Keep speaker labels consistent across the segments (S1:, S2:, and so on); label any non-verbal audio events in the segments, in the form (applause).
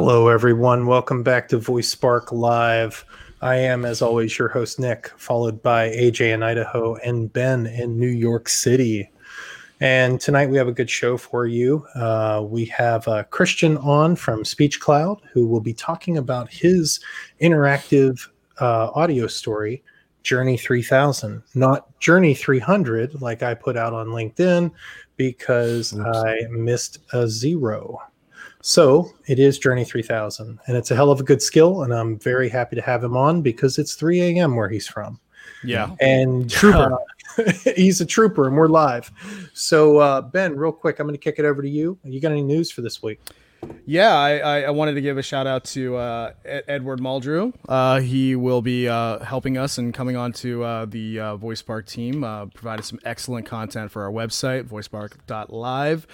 S1: Hello, everyone. Welcome back to Voice Spark Live. I am, as always, your host, Nick, followed by AJ in Idaho and Ben in New York City. And tonight we have a good show for you. Uh, we have uh, Christian on from Speech Cloud, who will be talking about his interactive uh, audio story, Journey 3000, not Journey 300, like I put out on LinkedIn, because Oops. I missed a zero. So it is Journey 3000, and it's a hell of a good skill. And I'm very happy to have him on because it's 3 a.m. where he's from.
S2: Yeah.
S1: And (laughs) trooper. Uh, (laughs) he's a trooper, and we're live. So, uh, Ben, real quick, I'm going to kick it over to you. You got any news for this week?
S2: Yeah, I, I, wanted to give a shout out to uh, Edward Muldrew. Uh, he will be uh, helping us and coming on to uh, the uh, Voice Spark team, uh, provided some excellent content for our website, voicespark.live.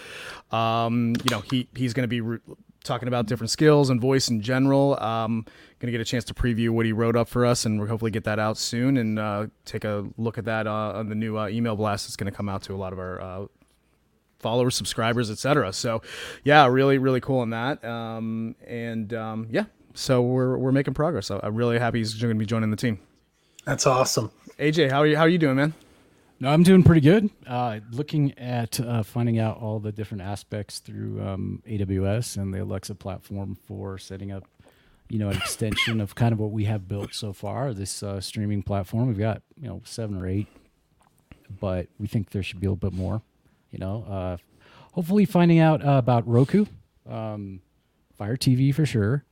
S2: Um, you know, he, he's going to be re- talking about different skills and voice in general. Um, going to get a chance to preview what he wrote up for us, and we'll hopefully get that out soon and uh, take a look at that on the new email blast that's going to come out to a lot of our followers, subscribers, etc. So, yeah, really, really cool on that. Um, and um, yeah, so we're we're making progress. I, am really happy he's going to be joining the team.
S1: That's awesome.
S2: AJ, how are you? How are you doing, man?
S3: No, I'm doing pretty good. Uh, looking at uh, finding out all the different aspects through um, AWS and the Alexa platform for setting up, you know, an extension of kind of what we have built so far. This uh, streaming platform, we've got you know seven or eight, but we think there should be a little bit more you know, uh, hopefully finding out uh, about Roku, um, Fire TV for sure,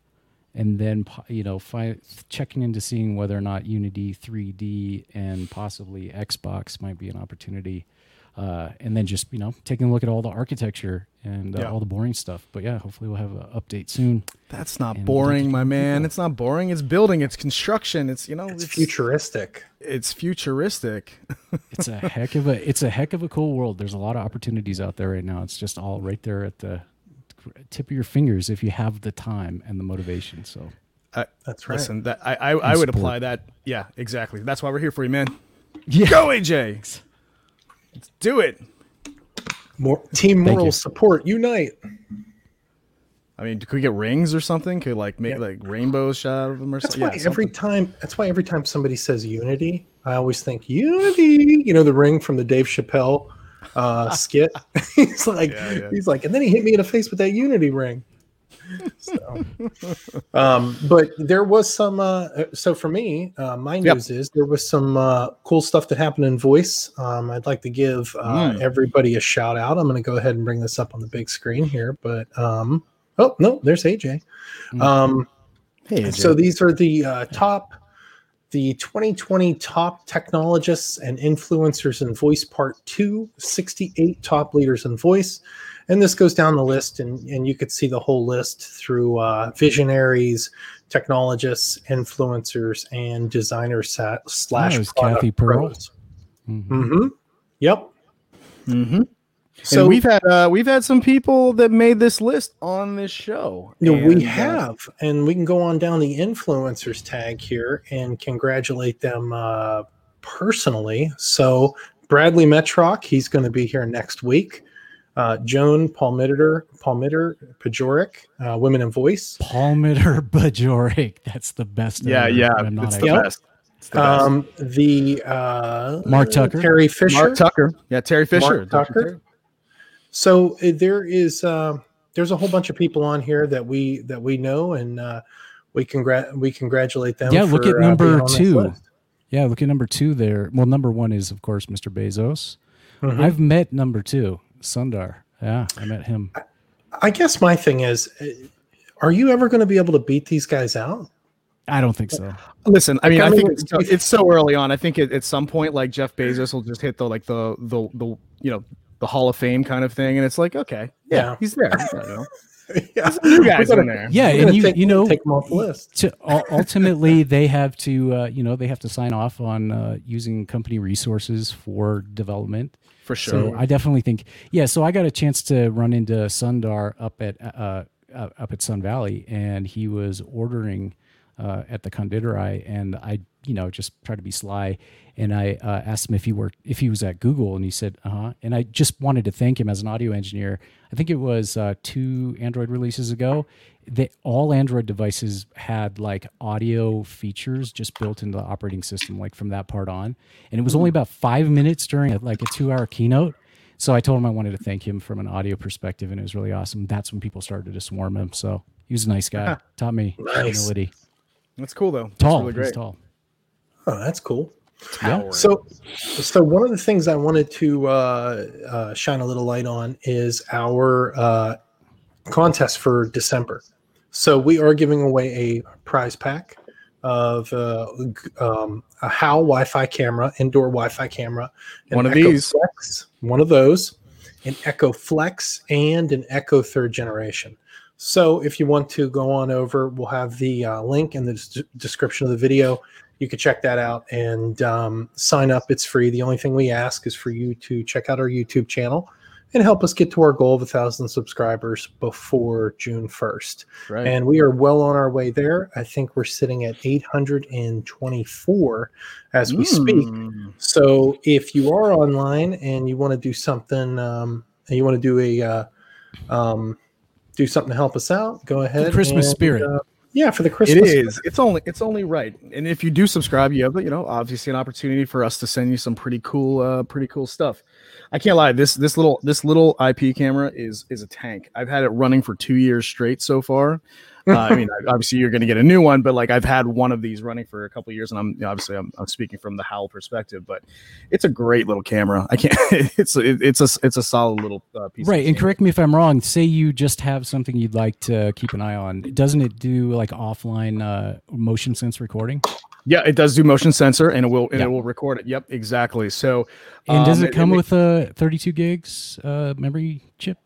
S3: and then you know, fi- checking into seeing whether or not Unity 3D and possibly Xbox might be an opportunity uh, and then just you know taking a look at all the architecture and uh, yeah. all the boring stuff. But yeah, hopefully we'll have an update soon.
S2: That's not boring, my man. It's not boring. It's building. It's construction. It's you know
S1: it's, it's futuristic.
S2: It's futuristic. (laughs)
S3: it's a heck of a it's a heck of a cool world. There's a lot of opportunities out there right now. It's just all right there at the tip of your fingers if you have the time and the motivation. So.
S2: I, That's right. Listen, that I I, I would apply that. Yeah, exactly. That's why we're here for you, man. Yeah. Go AJ. Let's do it.
S1: More team moral support. Unite.
S2: I mean, could we get rings or something? Could like make like rainbows shot out of them or
S1: that's
S2: something?
S1: Why yeah, every time that's why every time somebody says unity, I always think unity. You know the ring from the Dave Chappelle uh, skit. (laughs) he's like, yeah, yeah. he's like, and then he hit me in the face with that unity ring so, um, but there was some. Uh, so for me, uh, my news yep. is there was some uh, cool stuff that happened in voice. Um, I'd like to give uh, mm. everybody a shout out. I'm going to go ahead and bring this up on the big screen here. But um, oh no, there's AJ. Mm. Um, hey, AJ. so these are the uh, top. The 2020 top technologists and influencers in voice part two, 68 top leaders in voice and this goes down the list and, and you could see the whole list through uh, visionaries technologists influencers and designers slash
S3: oh, cathy pearl
S1: mm-hmm. Mm-hmm. yep
S2: mm-hmm. So and we've had uh, we've had some people that made this list on this show.
S1: You know, we uh, have, and we can go on down the influencers tag here and congratulate them uh, personally. So Bradley Metrock, he's going to be here next week uh, Joan Palmiter, Palmiter Pajoric, uh, Women in Voice.
S3: Palmiter (laughs) Pajoric. That's the best.
S2: Yeah, yeah, I'm not it's the best.
S1: the um, the uh,
S3: Mark Tucker,
S1: Teri Fisher,
S2: Mark Tucker, yeah, Teri Fisher,
S1: Mark Tucker. So uh, there is uh, there's a whole bunch of people on here that we that we know, and uh, we congrat we congratulate them.
S3: Yeah, for, look at uh, number two. Yeah, look at number two there. Well, number one is of course Mr. Bezos. Mm-hmm. I've met number two. Sundar. Yeah, I met him.
S1: I guess my thing is, are you ever going to be able to beat these guys out?
S3: I don't think so.
S2: Listen, I mean, I, think it's, it's, so early on. I think it, at some point, like Jeff Bezos will just hit the like the the the you know the Hall of Fame kind of thing, and it's like, okay, yeah, yeah. he's there. (laughs)
S3: yeah, new guys in there. Yeah, and you take, you know
S1: take them off the list.
S3: To, (laughs) ultimately, they have to uh, you know they have to sign off on uh, using company resources for development
S2: for sure.
S3: So I definitely think, yeah. So I got a chance to run into Sundar up at uh, uh, up at Sun Valley, and he was ordering uh, at the Konditorei, and I, you know, just tried to be sly, and I uh, asked him if he worked, if he was at Google, and he said, "Uh huh." And I just wanted to thank him as an audio engineer. I think it was uh, two Android releases ago. That all Android devices had like audio features just built into the operating system, like from that part on, and it was only about five minutes during a, like a two-hour keynote. So I told him I wanted to thank him from an audio perspective, and it was really awesome. That's when people started to swarm him. So he was a nice guy. (laughs) Taught me
S1: Nice.
S3: humility.
S2: That's cool though. That's
S3: Tall.
S2: really
S3: He's
S2: great.
S3: tall.
S1: Oh, that's cool.
S3: Yeah.
S1: So, so one of the things I wanted to uh, uh, shine a little light on is our uh, contest for December. So we are giving away a prize pack of uh, um, a HAL Wi-Fi camera, indoor Wi-Fi camera,
S2: One of
S1: Echo
S2: these.
S1: Flex, one of those, an Echo Flex, and an Echo third generation. So if you want to go on over, we'll have the uh, link in the des- description of the video you can check that out and um, sign up. It's free. The only thing we ask is for you to check out our YouTube channel and help us get to our goal of a thousand subscribers before June 1st.
S2: Right.
S1: And we are well on our way there. I think we're sitting at 824 as we speak.
S2: Mm.
S1: So if you are online and you want to do something, um, and you want to do a uh, um, do something to help us out, go ahead.
S3: Christmas
S1: and,
S3: spirit.
S1: uh, yeah, for the Christmas.
S2: It is. It's only. It's only right. And if you do subscribe, you have you know obviously an opportunity for us to send you some pretty cool, uh, pretty cool stuff. I can't lie. This this little this little IP camera is is a tank. I've had it running for two years straight so far. Uh, I mean, (laughs) obviously you're going to get a new one, but like I've had one of these running for a couple of years, and I'm obviously I'm, I'm speaking from the Howl perspective, but it's a great little camera. I can't. (laughs) It's it, it's a it's a solid little uh, piece.
S3: Right, and correct me if I'm wrong. Say you just have something you'd like to keep an eye on. Doesn't it do like offline uh, motion sense recording?
S2: Yeah, it does do motion sensor, and it will and it will record it. Yep, exactly. So,
S3: And does
S2: um,
S3: it come with a 32 gigs uh, memory chip?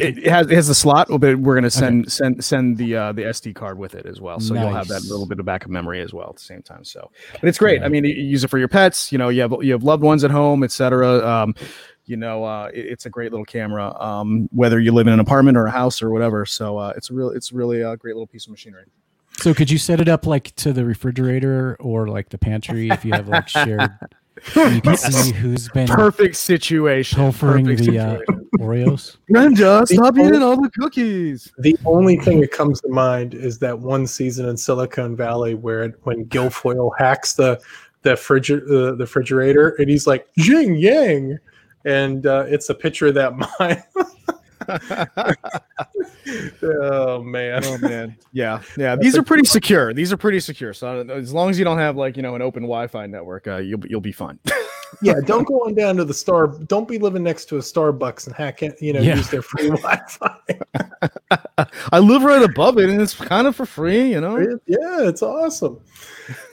S2: It has it has the slot, but we're gonna send send send the uh, the SD card with it as well, so you'll have that little bit of backup memory as well at the same time. So, but it's great. I mean, you use it for your pets. You know, you have you have loved ones at home, etc. Um, you know, uh, it- it's a great little camera. Um, whether you live in an apartment or a house or whatever, so uh, it's real it's really a great little piece of machinery.
S3: So could you set it up like to the refrigerator or like the pantry if you have like shared? you can see who's been
S2: Perfect situation.
S3: pilfering
S2: Perfect
S3: the uh,
S2: situation.
S3: Oreos.
S2: Ninja, stop
S1: The
S2: eating
S1: only-
S2: all the cookies.
S1: The only thing that comes to mind is that one season in Silicon Valley where it, when Gilfoyle hacks the the, frigi- uh, the refrigerator and he's like Jian-Yang, and uh, it's a picture of that (laughs) mine. Oh man!
S2: Oh man, yeah, yeah. These are pretty secure. These are pretty secure. So as long as you don't have like you know an open Wi-Fi network, uh, you'll be- you'll be fine. (laughs)
S1: yeah, don't go on down to the star. Don't be living next to a Starbucks and hack it. You know,
S3: Yeah.
S1: use their free (laughs) Wi-Fi. (laughs)
S2: I live right above it, and it's kind of for free. You know.
S1: Yeah, it's awesome.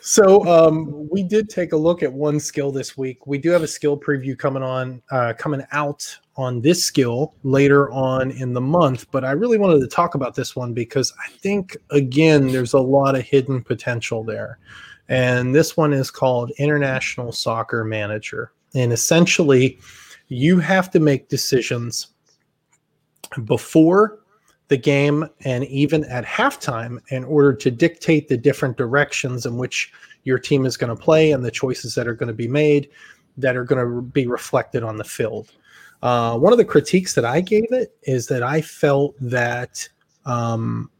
S1: So um, we did take a look at one skill this week. We do have a skill preview coming on, uh, coming out on this skill later on in the month. But I really wanted to talk about this one because I think again, there's a lot of hidden potential there. And this one is called International Soccer Manager. And essentially, you have to make decisions before the game and even at halftime in order to dictate the different directions in which your team is going to play and the choices that are going to be made that are going to be reflected on the field. Uh, one of the critiques that I gave it is that I felt that um,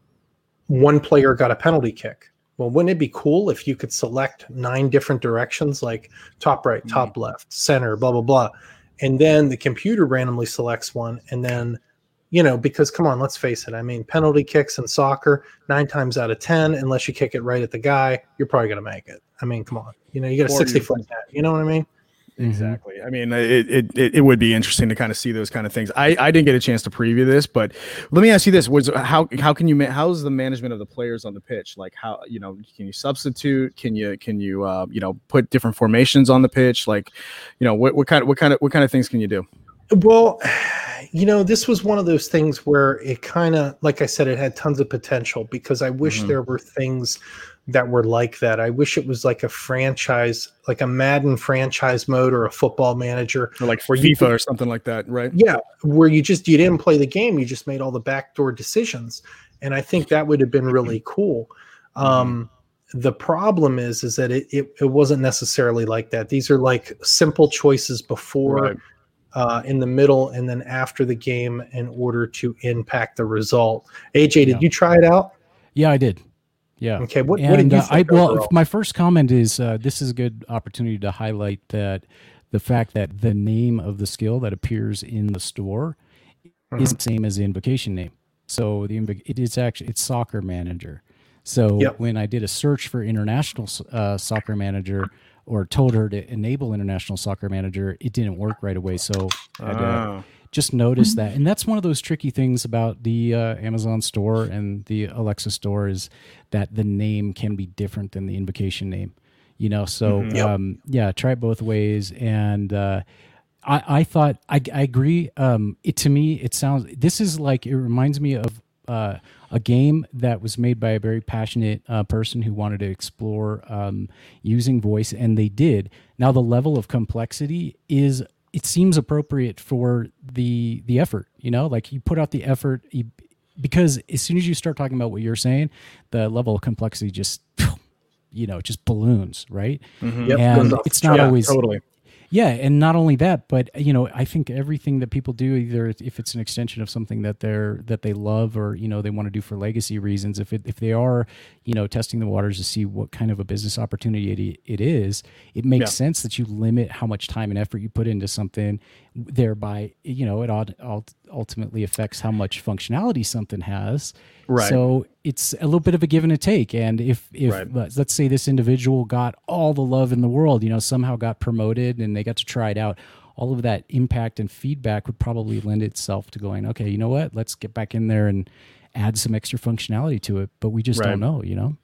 S1: one player got a penalty kick. Well, wouldn't it be cool if you could select nine different directions, like top right, top left, center, blah, blah, blah. And then the computer randomly selects one. And then, you know, because come on, let's face it. I mean, penalty kicks in soccer, nine times out of 10, unless you kick it right at the guy, you're probably going to make it. I mean, come on. You know, you got a 60 foot net. You know what I mean?
S2: Exactly. I mean, it, it it would be interesting to kind of see those kind of things. I I didn't get a chance to preview this, but let me ask you this: Was how how can you how's the management of the players on the pitch? Like how you know can you substitute? Can you can you uh you know put different formations on the pitch? Like you know what what kind of what kind of what kind of things can you do?
S1: Well, you know, this was one of those things where it kind of, like I said, it had tons of potential because I wish
S2: Mhm.
S1: there were things that were like that. I wish it was like a franchise, like a Madden franchise mode or a football manager.
S2: Or like
S1: Where you
S2: FIFA or something like that, right?
S1: Yeah, where you just you didn't play the game, you just made all the backdoor decisions, and I think that would have been really cool. Um, the problem is is that it, it, it wasn't necessarily like that. These are like simple choices before, right. Uh, in the middle, and then after the game in order to impact the result. AJ, did yeah. you try it out?
S3: Yeah, I did. Yeah.
S1: Okay. What, and, what did you uh,
S3: I, well, my first comment is uh, this is a good opportunity to highlight that the fact that the name of the skill that appears in the store mm-hmm. is the same as the invocation name. So the it is actually it's Soccer Manager. So yep. when I did a search for international uh, soccer manager or told her to enable international soccer manager, it didn't work right away. So I oh. just noticed that, and that's one of those tricky things about the uh, Amazon store and the Alexa store is that the name can be different than the invocation name. You know, so mm-hmm. um, yeah, try it both ways and. Uh, I, I thought I, I agree. Um, it to me, it sounds. This is like it reminds me of uh, a game that was made by a very passionate uh, person who wanted to explore um, using voice, and they did. Now the level of complexity is it seems appropriate for the the effort. You know, like you put out the effort. You, because as soon as you start talking about what you're saying, the level of complexity just (laughs) you know just balloons, right? Mm-hmm. Yep. And it's not yeah, always totally. Yeah, and not only that, but you know, I think everything that people do, either if it's an extension of something that they're that they love or you know they want to do for legacy reasons, if it if they are you know testing the waters to see what kind of a business opportunity it, it is, it makes yeah. sense that you limit how much time and effort you put into something, thereby you know it ultimately affects how much functionality something has. Right. So it's a little bit of a give and a take. And if if right. let's say this individual got all the love in the world, you know, somehow got promoted and they got to try it out, all of that impact and feedback would probably lend itself to going, okay, you know what? Let's get back in there and add some extra functionality to it, but we just right. don't know, you know?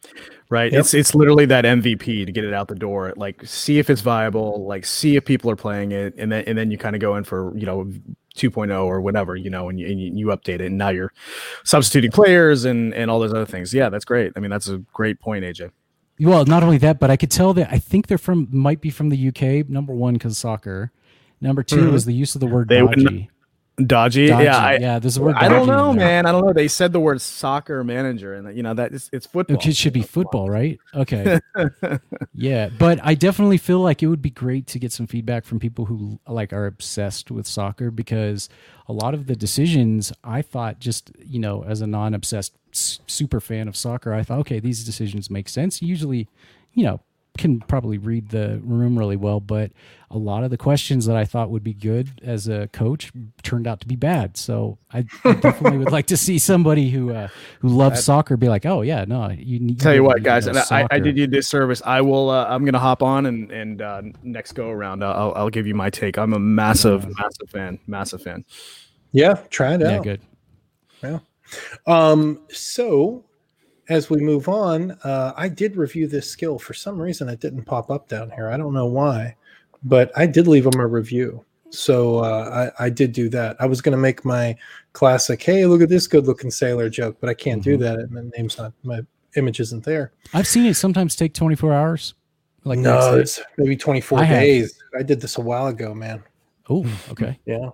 S2: Right. Yep. It's it's literally that MVP to get it out the door. Like see if it's viable, like see if people are playing it, and then and then you kind of go in for, you know, 2.0 or whatever, you know, and you, and you update it and now you're substituting players and and all those other things. Yeah, that's great. I mean, that's a great point, AJ.
S3: Well, not only that, but I could tell that I think they're from might be from the UK. Number one, because soccer. Number 2 mm-hmm. is the use of the word they dodgy.
S2: Dodgy? dodgy. Yeah, I,
S3: yeah. There's a word.
S2: I don't know, man. I don't know. They said the word soccer manager, and you know that it's, it's football.
S3: It should be football, right? Okay. (laughs) yeah, but I definitely feel like it would be great to get some feedback from people who like are obsessed with soccer because a lot of the decisions I thought just you know as a non-obsessed super fan of soccer, I thought okay these decisions make sense. Usually, you know, can probably read the room really well, but a lot of the questions that I thought would be good as a coach turned out to be bad. So I, I (laughs) definitely would like to see somebody who uh, who loves I'd, soccer be like, oh yeah, no, you need.
S2: Tell you what, guys, and I, I, did you this service. I will. Uh, I'm gonna hop on and and uh, next go around, I'll I'll give you my take. I'm a massive massive fan, massive fan.
S1: Yeah, try it out.
S3: Yeah, good.
S1: Yeah. Um. So as we move on, uh, I did review this skill. For some reason, it didn't pop up down here. I don't know why, but I did leave them a review. So uh, I, I, did do that. I was going to make my classic, "Hey, look at this good-looking sailor" joke, but I can't mm-hmm. do that. And the name's not my image isn't there.
S3: I've seen it sometimes take 24 hours.
S1: Like no, it's maybe 24 I days. Have. I did this a while ago, man.
S3: Oh, okay.
S1: yeah.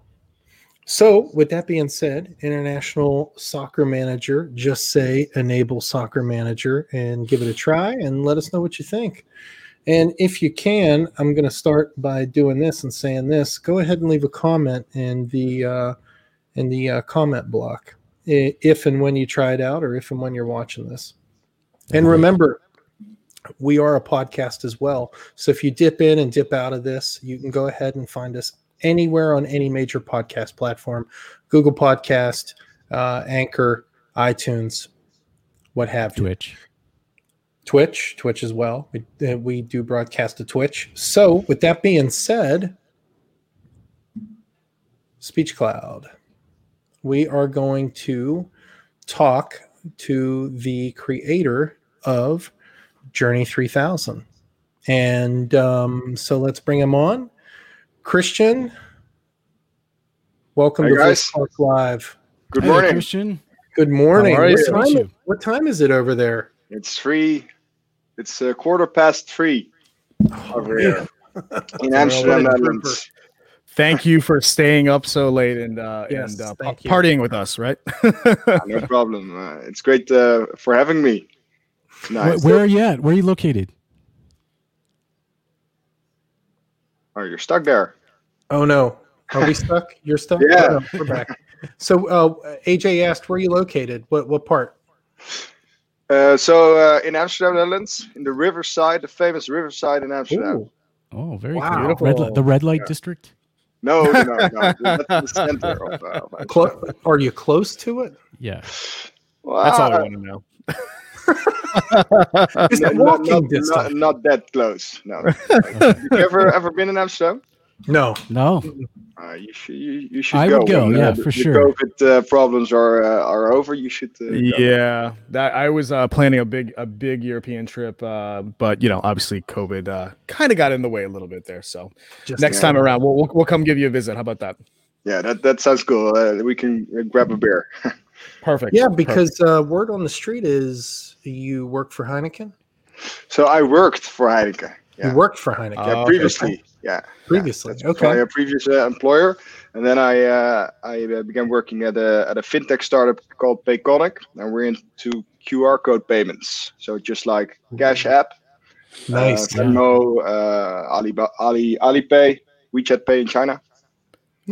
S1: So, with that being said, International Soccer Manager, just say enable Soccer Manager and give it a try and let us know what you think. And if you can, I'm going to start by doing this and saying this. Go ahead and leave a comment in the uh, in the uh, comment block if and when you try it out, or if and when you're watching this. And remember, we are a podcast as well. So if you dip in and dip out of this, you can go ahead and find us anywhere on any major podcast platform Google Podcast, uh, Anchor, iTunes, what have
S3: you. Twitch.
S1: Twitch, Twitch as well. We, uh, we do broadcast to Twitch. So, with that being said, Speech Cloud, we are going to talk to the creator of Journey 3000. And um, so let's bring him on. Christian, welcome Hi, to guys. Talk Live.
S4: Good hey, morning,
S3: Christian.
S1: Good morning. What time, what time, is it over there?
S4: It's three. It's a quarter past three over here in Amsterdam, Netherlands.
S2: Thank you for staying up so late and uh, yes, and uh, partying with us, right?
S4: no problem. Uh, it's great uh, for having me.
S3: Nice. Where, where, are you at? Where are you located?
S4: Oh, you're stuck there.
S1: Oh no, are we stuck? (laughs) You're stuck.
S4: Yeah, oh,
S1: no, we're back. So uh, AJ asked, "Where are you located? What what part?"
S4: Uh, so uh, in Amsterdam, Netherlands, in the Riverside, the famous Riverside in Amsterdam.
S3: Ooh. Oh, very wow. cool. Red, the red light yeah. district.
S4: No, no, no, no. (laughs) That's the center of. Uh,
S1: Clo- are you close to it?
S3: Yeah.
S2: Well, That's all I want to know. (laughs) (laughs)
S1: Is it walking
S4: not,
S1: distance?
S4: Not, not, that close. No. (laughs) Have you ever ever been in Amsterdam?
S1: No.
S3: No.
S4: Uh, you should you, you should
S3: I
S4: go.
S3: would go,
S4: when,
S3: yeah,
S4: uh,
S3: for
S4: the
S3: sure.
S4: COVID uh, problems are uh, are over. You should. Uh,
S2: yeah, that I was uh, planning a big a big European trip, uh, but you know, obviously COVID uh, kind of got in the way a little bit there. So Just next time around, we'll, we'll, we'll come give you a visit. How about that?
S4: Yeah, that that sounds cool. Uh, we can grab a beer. (laughs)
S2: Perfect.
S1: Yeah, because Perfect. word on the street is you work for Heineken.
S4: So I worked for Heineken.
S1: Yeah. You worked for Heineken.
S4: Yeah, previously. Okay. Yeah.
S1: Previously.
S4: Yeah,
S1: okay.
S4: My previous uh, employer, and then I uh, I uh, began working at a at a fintech startup called Payconiq, and we're into QR code payments. So just like Cash App,
S1: nice,
S4: uh, Venmo, uh, Ali Ali Alipay, WeChat Pay in China.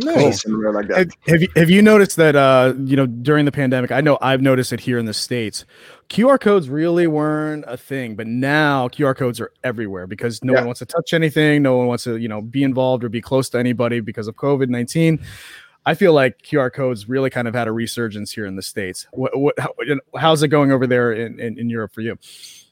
S1: Nice.
S4: Like
S2: have, have, you have you noticed that uh you know during the pandemic? I know I've noticed it here in the states. QR codes really weren't a thing, but now QR codes are everywhere because no yeah. one wants to touch anything, no one wants to you know be involved or be close to anybody because of COVID nineteen. I feel like QR codes really kind of had a resurgence here in the states. What, what how, how's it going over there in, in, in Europe for you?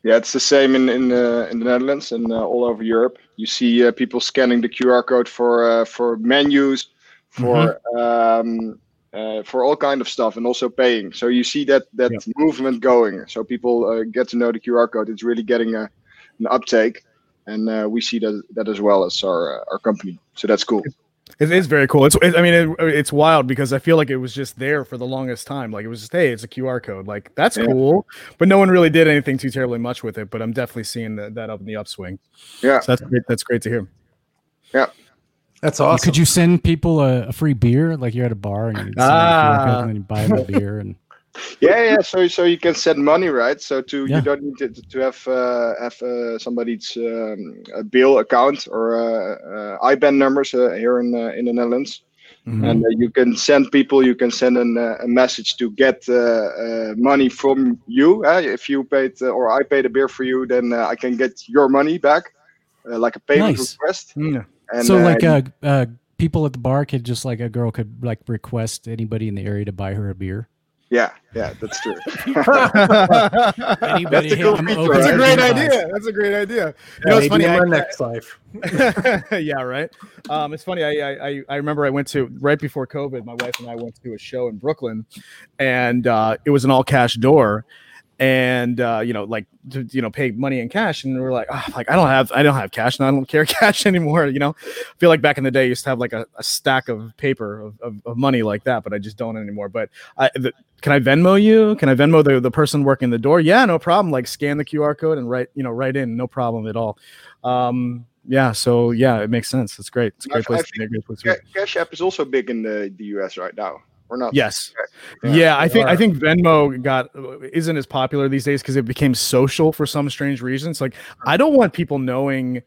S4: Yeah, it's the same in in, uh, in the Netherlands and uh, all over Europe. You see uh, people scanning the QR code for uh, for menus, for mm-hmm. um, uh, for all kind of stuff and also paying. So you see that that yeah. movement going. So people uh, get to know the QR code. It's really getting a, an uptake, and uh, we see that that as well as our uh, our company. So that's cool.
S2: It is very cool. It's, it, I mean, it, it's wild because I feel like it was just there for the longest time. Like it was just, hey, it's a QR code. Like that's yeah. cool, but no one really did anything too terribly much with it. But I'm definitely seeing that, that up in the upswing.
S4: Yeah,
S2: so that's great. That's great to hear.
S4: Yeah.
S1: That's awesome.
S3: Could you send people a, a free beer, like you're at a bar and you, ah. and you buy them a beer and. (laughs)
S4: Yeah, yeah. So, so you can send money, right? So to yeah. you don't need to, to have uh, have uh, somebody's um, a bill account or uh, uh IBAN numbers uh, here in uh, in the Netherlands, mm-hmm. and you can send people. You can send an, a message to get money from you. if you paid or I paid a beer for you, then I can get your money back, like a payment nice. request.
S3: Mm. And, so, like, uh, uh, people at the bar could just like a girl could like request anybody in the area to buy her a beer.
S4: Yeah, yeah, that's true. (laughs) (laughs)
S2: That's, a, cool feature, that's a great idea. That's a great idea. You know, it's funny.
S1: I, next life. (laughs)
S2: yeah, right. Um, it's funny. I, I I remember I went to right before COVID. My wife and I went to a show in Brooklyn, and uh, it was an all cash door, and uh, you know, like to you know, pay money in cash, and we're like, oh, like I don't have, I don't have cash, and I don't care (laughs) cash anymore. You know, I feel like back in the day, I used to have like a, a stack of paper of, of, of, money like that, but I just don't anymore. But I, the, can I Venmo you? Can I Venmo the, the person working the door? Yeah, no problem. Like scan the QR code and write, you know, write in, no problem at all. Um, yeah, so yeah, it makes sense. It's great. It's a great place to. A great place.
S4: Cash App is also big in the, the US right now or not?
S2: Yes. Yeah, yeah I think are. I think Venmo got isn't as popular these days because it became social for some strange reasons. Like I don't want people knowing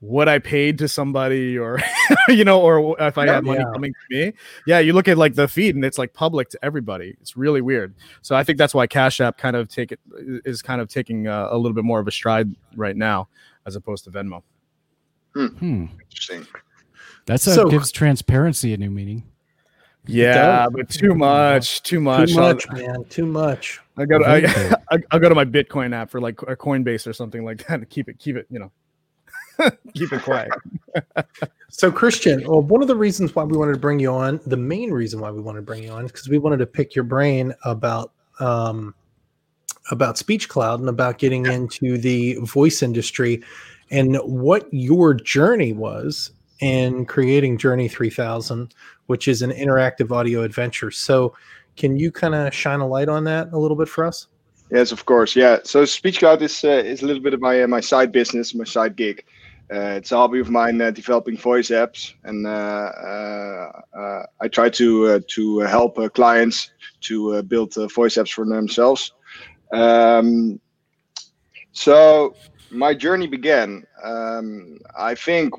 S2: what I paid to somebody or (laughs) you know, or if I yeah, have money yeah. coming to me. Yeah, you look at like the feed and it's like public to everybody. It's really weird. So I think that's why Cash App kind of take it is kind of taking a, a little bit more of a stride right now as opposed to Venmo.
S4: Hmm. hmm. Interesting.
S3: That's so, gives transparency a new meaning.
S2: Yeah, but too much, too much,
S1: too much, man, too much.
S2: I gotta I, (laughs) I, will go to my Bitcoin app for like a Coinbase or something like that to keep it, keep it, you know, (laughs) keep it quiet. (laughs)
S1: so, Christian, well, one of the reasons why we wanted to bring you on, the main reason why we wanted to bring you on, is because we wanted to pick your brain about um, about speech cloud and about getting into the voice industry and what your journey was in creating Journey 3000 which is an interactive audio adventure. So, can you kind of shine a light on that a little bit for us?
S4: Yes, of course. Yeah. So Speech Cloud is uh, is a little bit of my uh, my side business, my side gig. Uh, it's a hobby of mine, uh, developing voice apps, and uh, uh, I try to to help clients to build voice apps for themselves. Um, So my journey began, um, I think,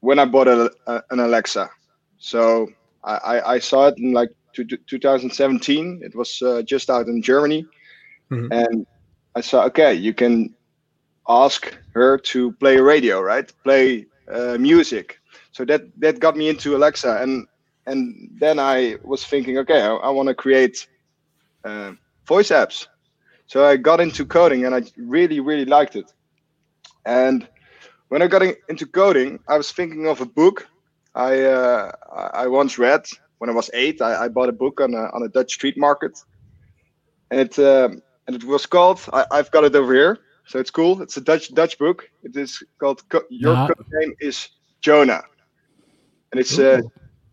S4: when I bought a, a, an Alexa. So I, I, saw it in like 2017. It was uh, just out in Germany. Mm-hmm. And I saw, okay, you can ask her to play radio, right? Play uh, music. So that that got me into Alexa, and and then I was thinking, okay, I, I want to create uh, voice apps. So I got into coding, and I really really liked it. And when I got in, into coding, I was thinking of a book I uh, I once read when I was eight. I, I bought a book on a, on a Dutch street market, and it um, and it was called. I, have got it over here, so it's cool. It's a Dutch Dutch book. It is called Your nah. Code Name is Jonah, and it's a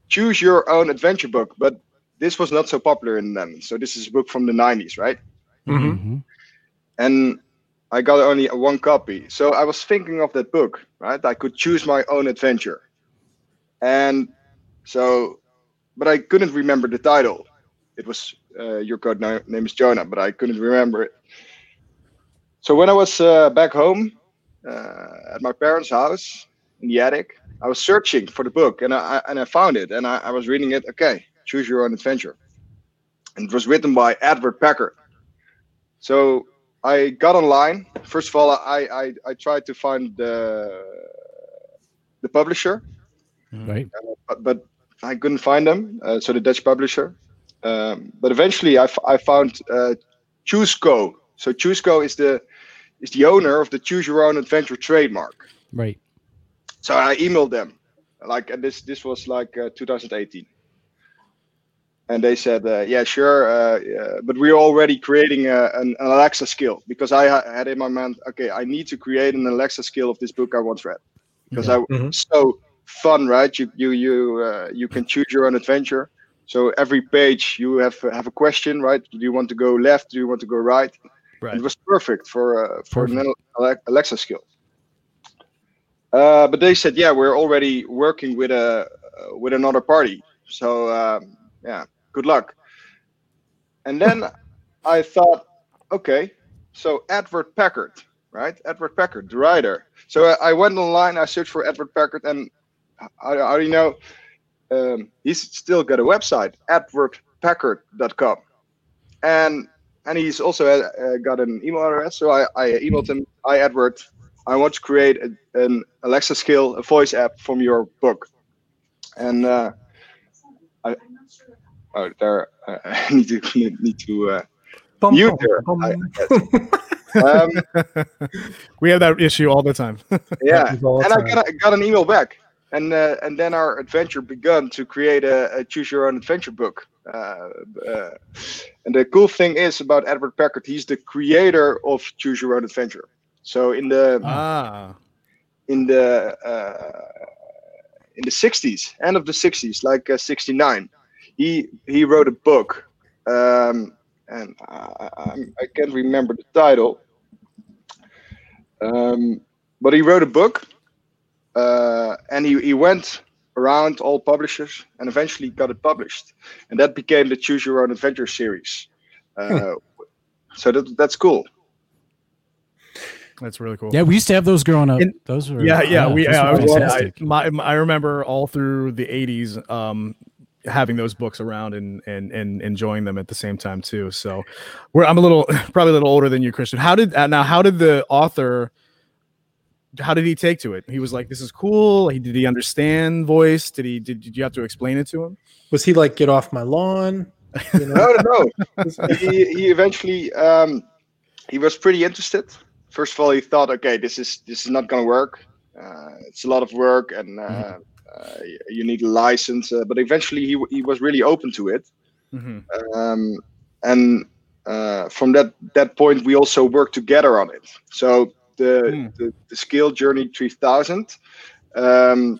S4: choose your own adventure book. But this was not so popular in them. So this is a book from the '90s, right?
S1: Mm-hmm. mm-hmm.
S4: And I got only one copy. So I was thinking of that book, right? I could choose my own adventure. And so, but I couldn't remember the title. It was uh, Your Code Name is Jonah, but I couldn't remember it. So when I was uh, back home uh, at my parents' house in the attic, I was searching for the book and I, and I found it and I, I was reading it. Okay, choose your own adventure. And it was written by Edward Packard. So I got online. First of all, I I, I tried to find the the publisher.
S3: Right?
S4: Uh, but, but, I couldn't find them. Uh, so the Dutch publisher. Um, but eventually, I, f- I found uh, ChooseCo. So ChooseCo is the is the owner of the Choose Your Own Adventure trademark.
S3: Right.
S4: So I emailed them, like, and this this was like uh, 2018 and they said, uh, "Yeah, sure, uh, yeah, but we're already creating a, an, an, Alexa skill because I ha- had in my mind, okay, I need to create an Alexa skill of this book I once read because yeah. I mm-hmm. so fun, right? You you you uh, you can choose your own adventure. So every page you have have a question, right? Do you want to go left? Do you want to go right? Right. It was perfect for uh, for perfect. an Alexa skill. Uh, but they said, yeah, we're already working with a uh, with another party. So um, yeah, good luck. And then (laughs) I thought, okay, so Edward Packard, right? Edward Packard, the writer. So I, I went online, I searched for Edward Packard, and I, I already know um, he's still got a website, edwardpackard.com. And and he's also uh, got an email address. So I, I emailed him, Hi, Edward. I want to create a, an Alexa skill, a voice app from your book. And uh, I, Oh, there. Uh, (laughs) I need to (laughs) need to uh, bum, mute her. (laughs)
S2: um, we have that issue all the time.
S4: yeah, and time. I got, a, got an email back, and uh, and then our adventure begun to create a, a choose your own adventure book. Uh, uh, and the cool thing is about Edward Packard, he's the creator of Choose Your Own Adventure. So in the
S2: ah.
S4: in the uh, in the 60s, end of the 60s, like 69 he he wrote a book, um, and I, I, I, can't remember the title. Um, but he wrote a book, uh, and he, he went around all publishers and eventually got it published, and that became the Choose Your Own Adventure series. Uh, hmm. So that, that's cool.
S2: That's really cool.
S3: Yeah, we used to have those growing up. And, those were
S2: yeah, yeah. we yeah, I, my, I remember all through the '80s. Um, having those books around and and and enjoying them at the same time too. So, we're I'm a little (laughs) probably a little older than you, Christian. How did uh, now? How did the author? How did he take to it? He was like, "This is cool." He, did he understand voice? Did he? Did, did you have to explain it to him?
S1: Was he like, "Get off my lawn"?
S4: You (laughs) know? no, no. he, he eventually um, he was pretty interested. First of all, he thought, "Okay, this is this is not going to work. Uh, it's a lot of work and." Uh, mm-hmm uh, you need a license. Uh, but eventually, he he was really open to it, mm-hmm. um, and uh, from that that point, we also worked together on it. So the mm. the, the Scale Journey 3000, um,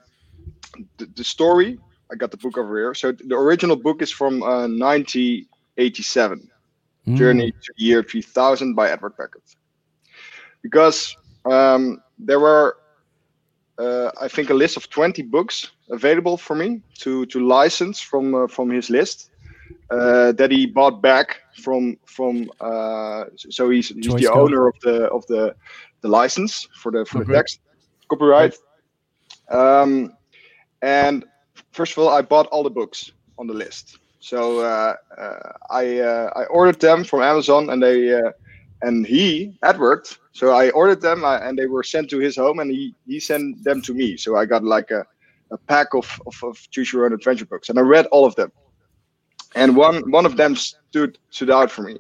S4: the, the story. I got the book over here. So the original book is from 1987, mm. Journey to Year 3000 by Edward Packard. Because um, there were uh, I think a list of 20 books available for me to to license from uh, from his list, uh, that he bought back from from. Uh, so he's, he's the code. owner of the of the the license for the for okay. the text copyright. Um, and first of all, I bought all the books on the list. So uh, uh, I uh, I ordered them from Amazon, and they uh, and he Edward. So I ordered them, uh, and they were sent to his home, and he he sent them to me. So I got like a, a pack of, of, of choose your own adventure books, and I read all of them. And one one of them stood stood out for me,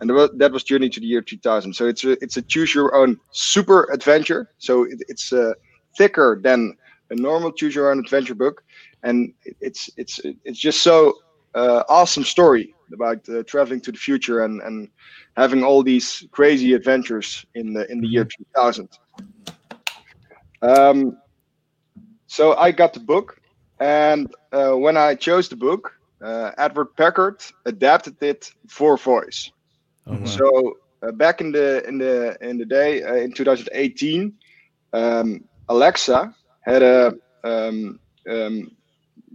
S4: and that was Journey to the Year 2000. So it's a it's a choose your own super adventure. So it, it's uh, thicker than a normal choose your own adventure book, and it's it's it's just so uh, awesome story about uh, traveling to the future and and having all these crazy adventures in the in the year mm-hmm. 2000. Um, so I got the book, and uh, when I chose the book, uh, Edward Packard adapted it for voice. Oh, wow. So uh, back in the in the in the day uh, in 2018, um, Alexa had a um, um,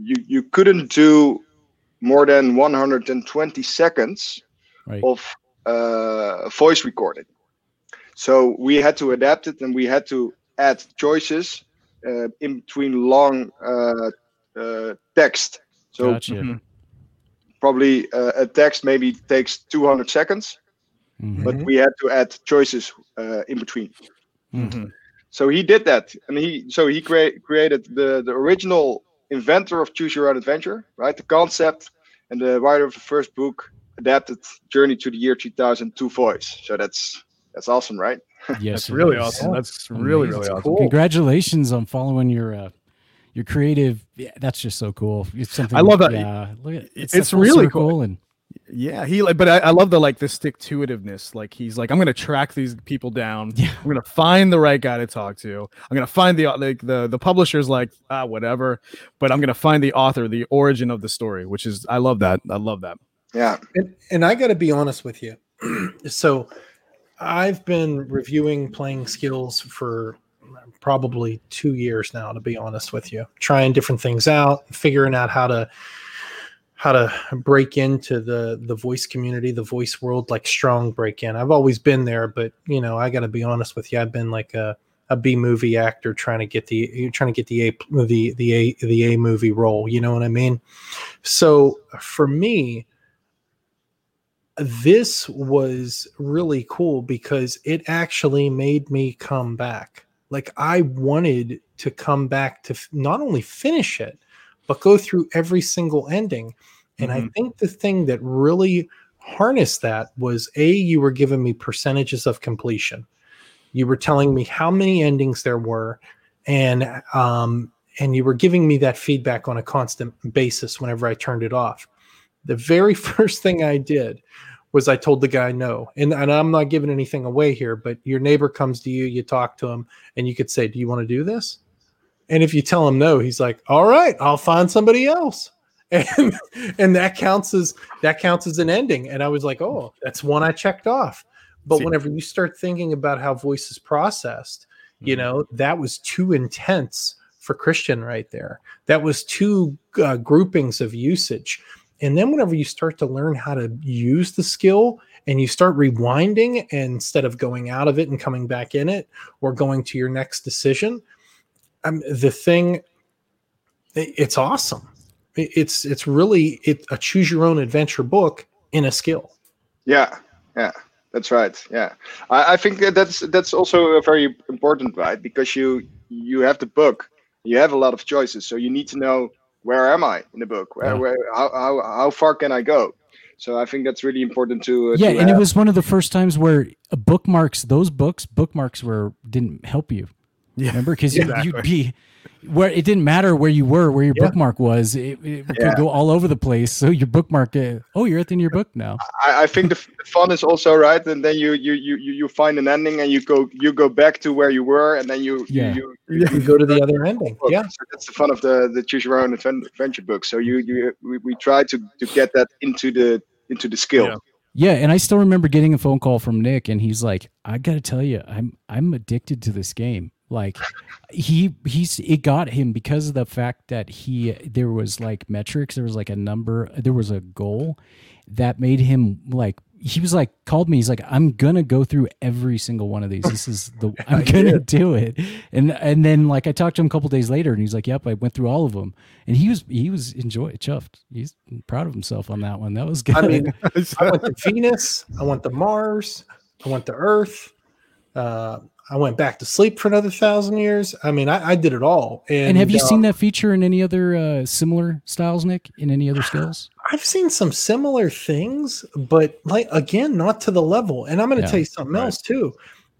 S4: you you couldn't do more than 120 seconds right. of uh, voice recording. So we had to adapt it and we had to add choices uh, in between long uh, uh text. So gotcha. Mm-hmm. Probably uh, a text maybe takes 200 seconds, mm-hmm. but we had to add choices uh, in between. Mm-hmm. So he did that, and he so he crea- created the the original inventor of Choose Your Own Adventure, right? The concept and the writer of the first book adapted Journey to the Year 2002 voice. So that's that's awesome, right?
S2: Yes, that's really is. awesome. Yeah. That's really Amazing. really awesome. Cool.
S3: Congratulations on following your uh, your creative. Yeah, that's just so cool. It's something.
S2: I love that. Yeah, look at, it's, it's really cool and yeah, he like, but I, I, love the like the stick to itiveness. Like he's like, I'm gonna track these people down. Yeah. I'm gonna find the right guy to talk to. I'm gonna find the like the the publisher's like ah whatever, but I'm gonna find the author, the origin of the story, which is I love that. I love that.
S4: Yeah,
S1: and and I got to be honest with you. (clears throat) so, I've been reviewing playing skills for probably two years now. To be honest with you, trying different things out, figuring out how to how to break into the the voice community, the voice world, like strong break in. I've always been there, but you know, I got to be honest with you. I've been like a a B movie actor trying to get the trying to get the A the the A the A movie role. You know what I mean? So for me, this was really cool because it actually made me come back. Like I wanted to come back to f- not only finish it, but go through every single ending. And mm-hmm. I think the thing that really harnessed that was A, you were giving me percentages of completion. You were telling me how many endings there were, and um, and you were giving me that feedback on a constant basis whenever I turned it off. The very (laughs) first thing I did was I told the guy no. And, and I'm not giving anything away here, but your neighbor comes to you, you talk to him, and you could say, Do you want to do this? And if you tell him no, he's like, "All right, I'll find somebody else." (laughs) And and that counts as that counts as an ending. And I was like, "Oh, that's one I checked off." But See, whenever you start thinking about how voice is processed, you mm-hmm. know, that was too intense for Christian right there. That was two uh, groupings of usage. And then whenever you start to learn how to use the skill and you start rewinding instead of going out of it and coming back in it or going to your next decision, um, the thing it's awesome. It's it's really it, a choose your own adventure book in a skill.
S4: Yeah yeah that's right yeah. I, I think that that's that's also a very important right? Because you you have the book you have a lot of choices so you need to know where am i in the book where, yeah. where how, how, how far can i go so i think that's really important to
S3: uh, yeah to and have. it was one of the first times where bookmarks those books bookmarks were didn't help you yeah. Remember, because exactly. you'd be where it didn't matter where you were, where your yeah. bookmark was. It, it yeah. could go all over the place. So your bookmark, uh, oh, you're at the end of your book now.
S4: I, I think the, the, fun is also right, and then you you you you find an ending, and you go you go back to where you were, and then you
S1: yeah. you, you, you go to the other ending. Yeah,
S4: so that's the fun of the the choose your own adventure book. So you you we, we try to to get that into the into the skill.
S3: Yeah. Yeah, and I still remember getting a phone call from Nick, and he's like, "I got to tell you, I'm I'm addicted to this game Like he he's it got him because of the fact that he there was like metrics, there was like a number, there was a goal that made him like he was like called me. He's like i'm gonna go through every single one of these. This is the (laughs) i'm gonna do it. And and then like i talked to him a couple days later and he's like yep i went through all of them and he was he was enjoy chuffed. He's proud of himself on that one. That was good. (laughs) i mean
S1: i went to venus. I went to mars. I went to earth. Uh I went back to sleep for another thousand years. I mean, I, I did it all.
S3: And, and have you uh, seen that feature in any other uh, similar styles, Nick? In any other skills?
S1: I've seen some similar things, but like again, not to the level. And I'm going to yeah, tell you something right. else too.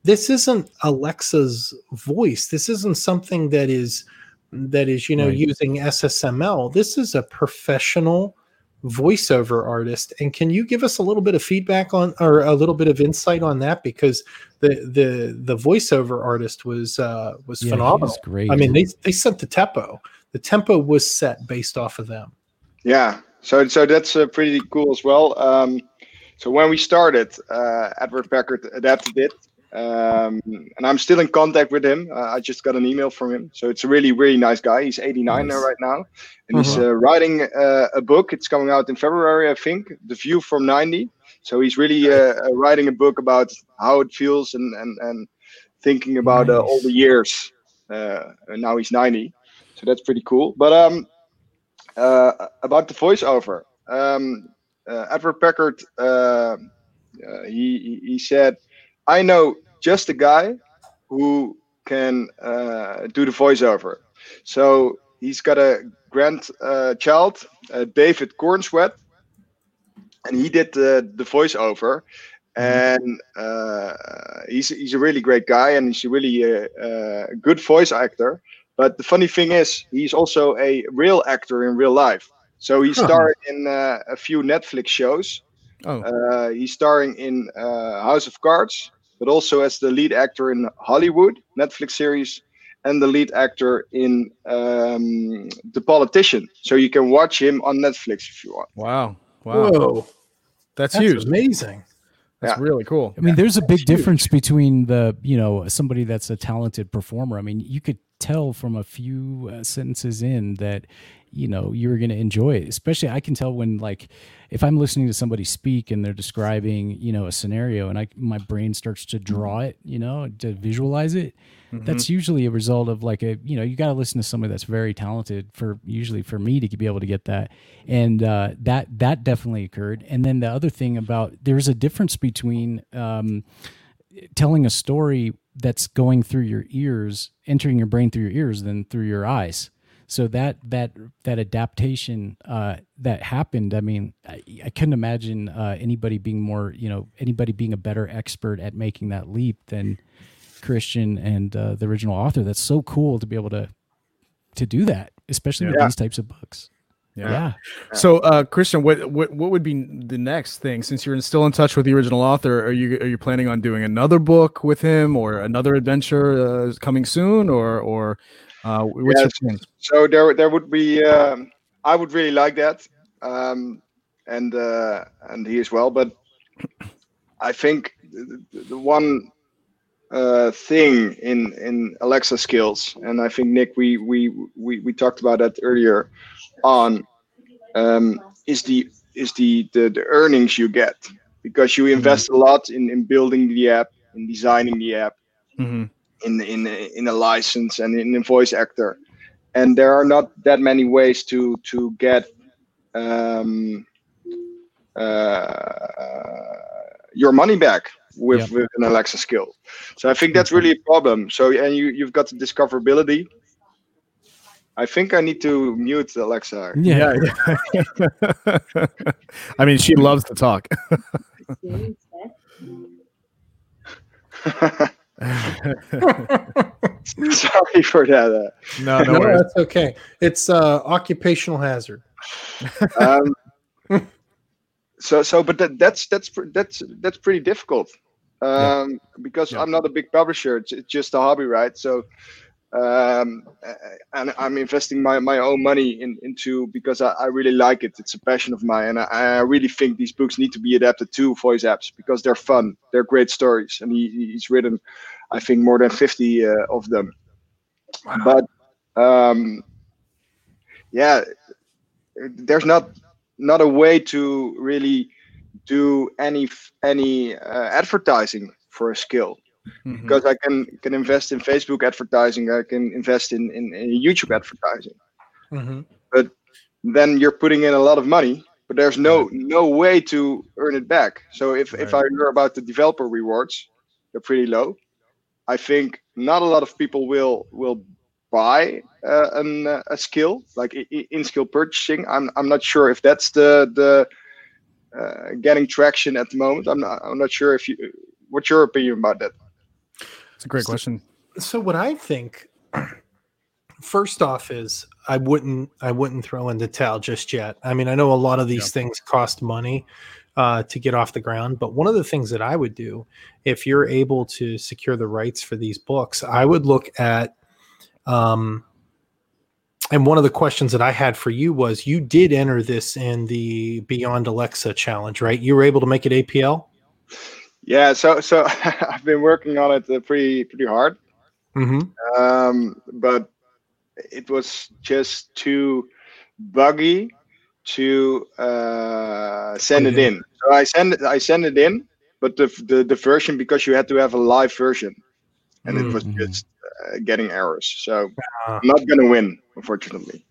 S1: This isn't Alexa's voice. This isn't something that is that is you know right. using SSML. This is a professional voiceover artist. And can you give us a little bit of feedback on or a little bit of insight on that? Because the the the voiceover artist was uh was yeah, phenomenal. was great. I mean they they sent the tempo. The tempo was set based off of them.
S4: Yeah. So so that's uh, pretty cool as well. Um so when we started uh edward packard adapted it um, and I'm still in contact with him. Uh, I just got an email from him, so it's a really, really nice guy. He's 89 nice. now, right now, and uh-huh. he's uh, writing uh, a book. It's coming out in February, I think. The View from 90. So he's really uh, uh, writing a book about how it feels and and and thinking about uh, nice. all the years. and now he's 90, so that's pretty cool. But um, about the voiceover, um, Edward Packard, he he said I know just a guy who can uh, do the voiceover. So he's got a grandchild, uh, uh, David Corenswet, and he did the, the voiceover. And uh, he's, he's a really great guy and he's a really uh, uh, good voice actor. But the funny thing is, he's also a real actor in real life. So he starred in a few Netflix shows. Oh. he's starring in House of Cards but also as the lead actor in Hollywood Netflix series and the lead actor in um, The Politician. So you can watch him on Netflix if you want.
S2: Wow. Wow. Whoa. That's, That's huge.
S1: Amazing.
S2: That's yeah. really cool.
S3: I mean, there's a big difference between the, you know, somebody that's a talented performer. I mean, you could tell from a few uh, sentences in that you know you're going to enjoy it. Especially i can tell when like if i'm listening to somebody speak and they're describing you know a scenario and i my brain starts to draw it you know to visualize it mm-hmm. that's usually a result of like a you know you got to listen to somebody that's very talented for usually for me to be able to get that. And uh, that that definitely occurred. And then the other thing about there's a difference between um, telling a story that's going through your ears entering your brain through your ears than through your eyes. So that that that adaptation uh, that happened i mean i, I couldn't imagine uh, anybody being more you know anybody being a better expert at making that leap than christian and uh, the original author. That's so cool to be able to to do that especially yeah. with these types of books
S2: yeah. yeah. So, uh, Christian, what, what what would be the next thing? Since you're still in touch with the original author, are you are you planning on doing another book with him, or another adventure uh, coming soon, or or uh, what's
S4: yes. your plan? So there, there would be. Um, I would really like that, um, and uh, and he as well. But I think the, the one uh, thing in in Alexa skills, and I think Nick, we we we, we talked about that earlier on, um, is the is the, the the earnings you get because you invest mm-hmm. a lot in in building the app, in designing the app. Mm-hmm in in in a license and in a voice actor, and there are not that many ways to to get um, uh, your money back with with an Alexa skill. So I think that's really a problem. So and you you've got the discoverability. I think I need to mute Alexa.
S2: Yeah. yeah. I mean, she loves to talk. (laughs)
S4: Sorry for that. Uh,
S1: no, no, no that's okay. It's uh, occupational hazard. (laughs) um,
S4: so, so, but that, that's that's that's that's pretty difficult um, yeah. because yeah. I'm not a big publisher. It's, it's just a hobby, right? So, um, and I'm investing my, my own money in, into because I, I really like it. It's a passion of mine, and I, I, really think these books need to be adapted to voice apps because they're fun. They're great stories, and he, he's written, I think, more than 50 uh, of them. wow. but um, yeah, there's not not a way to really do any any uh, advertising for a skill mm-hmm. because I can can invest in Facebook advertising, I can invest in in, in YouTube advertising, mm-hmm. but then you're putting in a lot of money, but there's no no way to earn it back. So if right. if I hear about the developer rewards, they're pretty low. I think not a lot of people will will buy uh, an, uh, a skill like in skill purchasing. I'm I'm not sure if that's the the uh, getting traction at the moment. I'm not I'm not sure if you. What's your opinion about that?
S2: It's a great so, question.
S1: So what I think, first off, is I wouldn't I wouldn't throw in the towel just yet. I mean, I know a lot of these yeah. things cost money uh, to get off the ground, but one of the things that I would do if you're able to secure the rights for these books, I would look at. Um, and one of the questions that I had for you was you did enter this in the Beyond Alexa challenge, right? You were able to make it APL?
S4: Yeah, so so (laughs) I've been working on it uh, pretty pretty hard, mm-hmm. um, but it was just too buggy to uh, send it in. So I send it I send it in, but the, the the version because you had to have a live version, and mm-hmm. it was mm-hmm. just uh, getting errors. So uh, I'm not gonna win, unfortunately.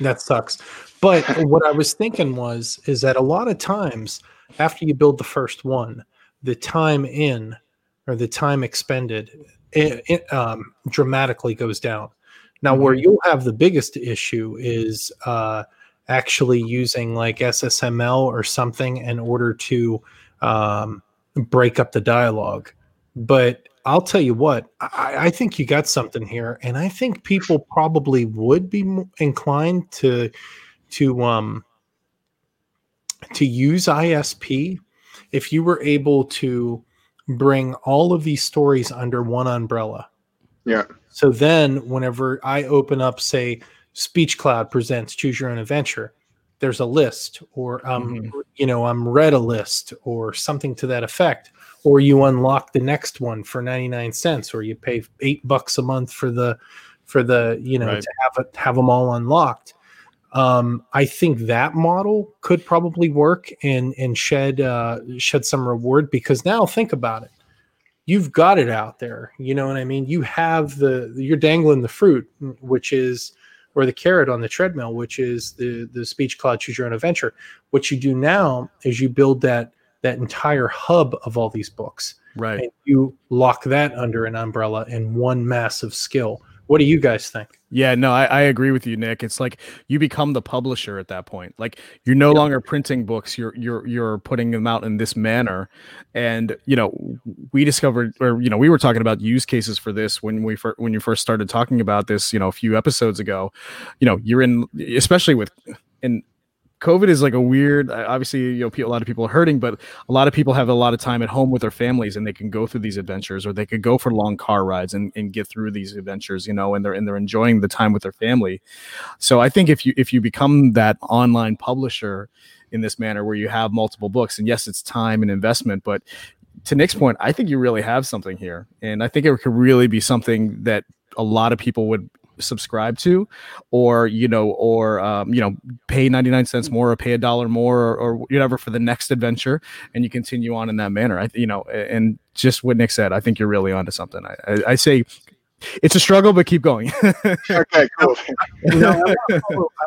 S1: That sucks. But (laughs) what I was thinking was is that a lot of times after you build the first one the time in or the time expended it, it um, dramatically goes down. Now, where mm-hmm. you'll have the biggest issue is uh, actually using like SSML or something in order to um, break up the dialogue. But I'll tell you what, I, I, think you got something here, and I think people probably would be inclined to to um to use ISP if you were able to bring all of these stories under one umbrella.
S4: Yeah.
S1: So then whenever I open up, say, Speech Cloud presents Choose Your Own Adventure, there's a list, or um, mm-hmm. you know, I'm read a list or something to that effect. Or you unlock the next one for 99 cents, or you pay eight bucks a month for the for the, you know, right. to have it have them all unlocked um, I think that model could probably work and and shed uh, shed some reward because now think about it, you've got it out there. You know what I mean? You have the you're dangling the fruit, which is or the carrot on the treadmill, which is the the speech cloud choose your own adventure. What you do now is you build that that entire hub of all these books,
S2: right? And
S1: you lock that under an umbrella in one massive skill what do you guys think?
S2: Yeah, no, I, I, agree with you, Nick. It's like you become the publisher at that point. Like you're no longer printing books. You're you're you're putting them out in this manner. And you know, we discovered, or you know, we were talking about use cases for this when we fir- when you first started talking about this. You know, a few episodes ago. You know, you're in, especially with in COVID is like a weird. Uh, obviously, you know, a lot of people are hurting, but a lot of people have a lot of time at home with their families, and they can go through these adventures, or they could go for long car rides and, and get through these adventures, you know, and they're and they're enjoying the time with their family. So I think if you if you become that online publisher in this manner, where you have multiple books, and yes, it's time and investment, but to Nick's point, I think you really have something here, and I think it could really be something that a lot of people would subscribe to or you know or um, you know pay 99 cents more or pay a dollar more or, or, whatever for the next adventure and you continue on in that manner i you know and just what nick said i think you're really onto something i, I, I say it's a struggle, but keep going. (laughs)
S4: okay, cool.
S1: you know, I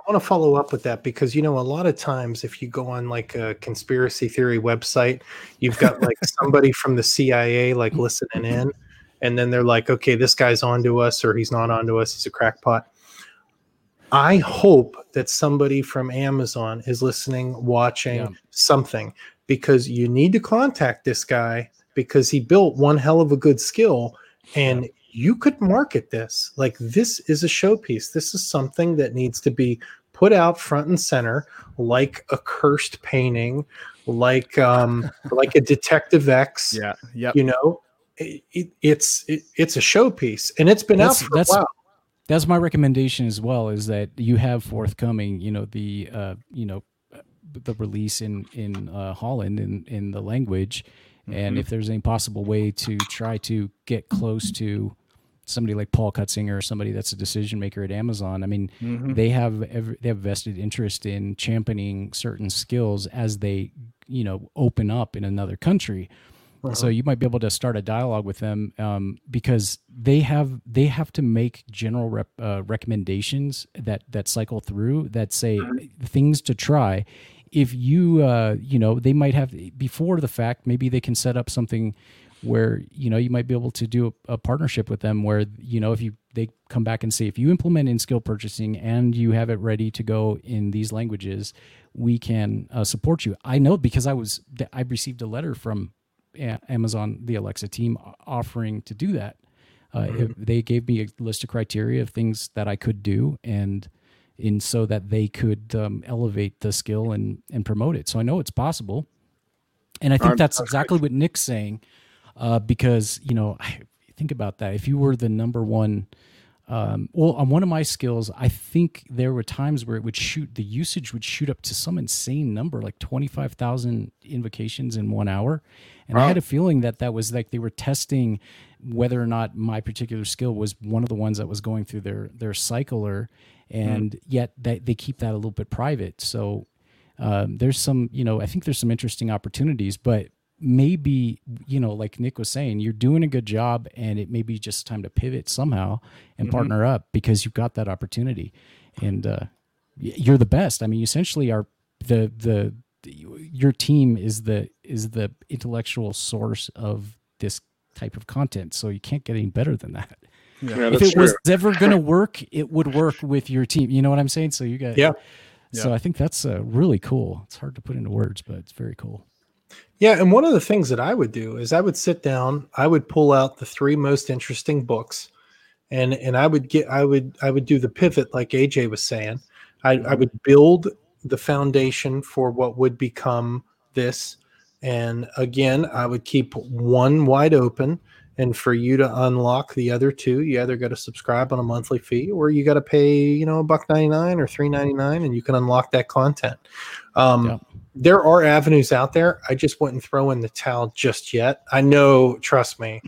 S1: want to follow up with that because you know a lot of times if you go on like a conspiracy theory website, you've got like somebody from the CIA like listening in, and then they're like, okay, this guy's onto us or he's not onto us. He's a crackpot. I hope that somebody from Amazon is listening, watching yeah. something because you need to contact this guy because he built one hell of a good skill and you could market this like this is a showpiece. This is something that needs to be put out front and center like a cursed painting like um (laughs) like a detective x
S2: yeah yeah
S1: you know it, it's it, it's a showpiece, and it's been that's, out for
S3: that's,
S1: a while.
S3: That's my recommendation as well. Is that you have forthcoming, you know, the uh, you know, the release in in uh, Holland in in the language, mm-hmm. and if there's any possible way to try to get close to somebody like Paul Cutsinger or somebody that's a decision maker at Amazon. I mean, mm-hmm. they have every, they have vested interest in championing certain skills as they you know open up in another country. Uh-huh. So you might be able to start a dialogue with them um, because they have they have to make general rep, uh, recommendations that that cycle through that say mm-hmm. things to try. If you uh, you know they might have before the fact, maybe they can set up something where you know you might be able to do a, a, partnership with them where you know if you they come back and say if you implement in skill purchasing and you have it ready to go in these languages we can uh, support you i know because i was i received a letter from amazon the alexa team offering to do that. Uh, mm-hmm. they gave me a list of criteria of things that i could do and in so that they could um, elevate the skill and and promote it. So i know it's possible. And i think that's exactly what nick's saying uh, because you know think about that. If you were the number one, um, well, on one of my skills, I think there were times where it would shoot the usage would shoot up to some insane number, like twenty five thousand invocations in one hour, and wow. I had a feeling that that was like they were testing whether or not my particular skill was one of the ones that was going through their their cycler, and mm. yet they, they keep that a little bit private. So um, there's some, you know, I think there's some interesting opportunities, but maybe you know like nick was saying you're doing a good job and it may be just time to pivot somehow and mm-hmm. partner up because you've got that opportunity and uh, you're the best i mean you essentially are the the your team is the is the intellectual source of this type of content. So you can't get any better than that. Yeah, if it true. was ever going to work it would work with your team. You know what i'm saying? So you got
S1: yeah.
S3: So yeah. i think that's uh, really cool. It's hard to put into words but it's very cool.
S1: Yeah, and one of the things that I would do is I would sit down, I would pull out the three most interesting books, and and I would get I would I would do the pivot like AJ was saying. I, I would build the foundation for what would become this. And again, I would keep one wide open. And for you to unlock the other two, you either got to subscribe on a monthly fee or you got to pay, you know, a buck ninety nine or three ninety nine, and you can unlock that content. Um, yeah there are avenues out there. I just wouldn't throw in the towel just yet. I know, trust me.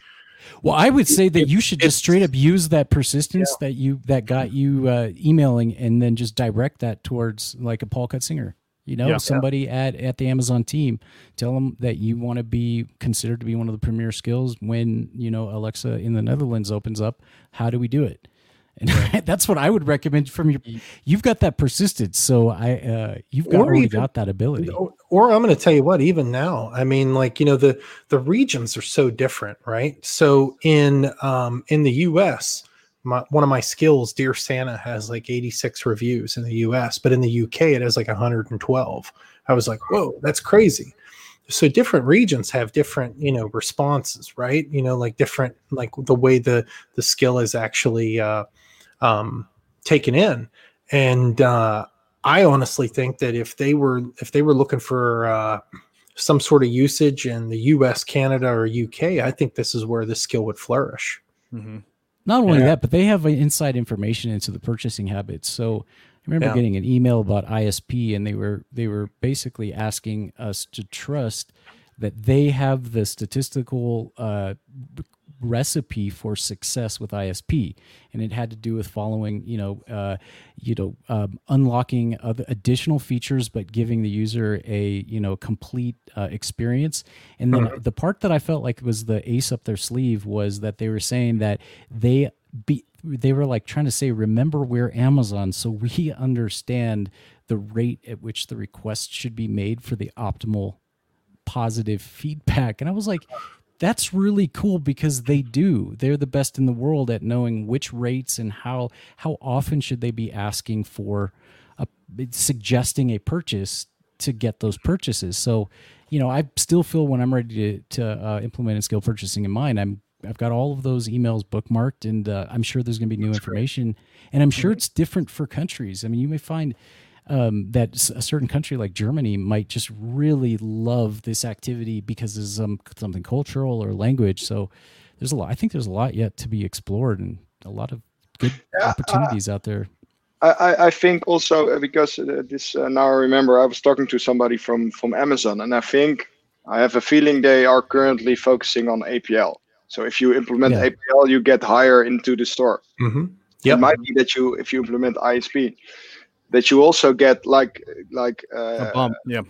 S3: Well, I would say that it, you should just straight up use that persistence yeah. that you that got you uh, emailing, and then just direct that towards like a Paul Cutsinger. You know, yeah. somebody yeah. at at the Amazon team. Tell them that you want to be considered to be one of the premier skills when you know Alexa in the Netherlands opens up. How do we do it? And right. (laughs) that's what I would recommend from your. You've got that persistence, so I uh, you've got, already even, got that ability.
S1: Or I'm going to tell you what, even now, I mean, like you know, the the regions are so different, right? So in um, in the U.S., my, one of my skills, Dear Santa, has like 86 reviews in the U.S., but in the U.K. it has like 112. I was like, whoa, that's crazy so different regions have different you know responses right you know like different like the way the the skill is actually uh um, taken in. And uh, I honestly think that if they were if they were looking for uh, some sort of usage in the U.S., Canada, or UK, I think this is where the skill would flourish.
S3: Mm-hmm. Not only yeah. that, but they have inside information into the purchasing habits. So I remember yeah. getting an email about ISP, and they were they were basically asking us to trust that they have the statistical uh, recipe for success with ISP, and it had to do with following, you know, uh, you know, um, unlocking additional features, but giving the user a you know complete uh, experience. And then the part that I felt like was the ace up their sleeve was that they were saying that they be they were like trying to say, remember we're Amazon, so we (laughs) understand the rate at which the request should be made for the optimal positive feedback. And I was like, that's really cool because they do. They're the best in the world at knowing which rates and how how often should they be asking for a, suggesting a purchase to get those purchases. So you know i still feel when i'm ready to, to uh, implement a skill purchasing in mind i'm i've got all of those emails bookmarked and uh, i'm sure there's going to be new information. And i'm sure mm-hmm. it's different for countries. I mean you may find um, that a certain country like Germany might just really love this activity because of some something cultural or language. So there's a lot. I think there's a lot yet to be explored and a lot of good yeah, opportunities uh, out there.
S4: I, I think also uh, because uh, this uh, now I remember I was talking to somebody from from Amazon and I think I have a feeling they are currently focusing on APL. So if you implement yeah. APL, you get higher into the store.
S1: Mm-hmm.
S4: Yep. It might be that you, if you implement ISP, that you also get like like uh,
S2: a bump. Yeah.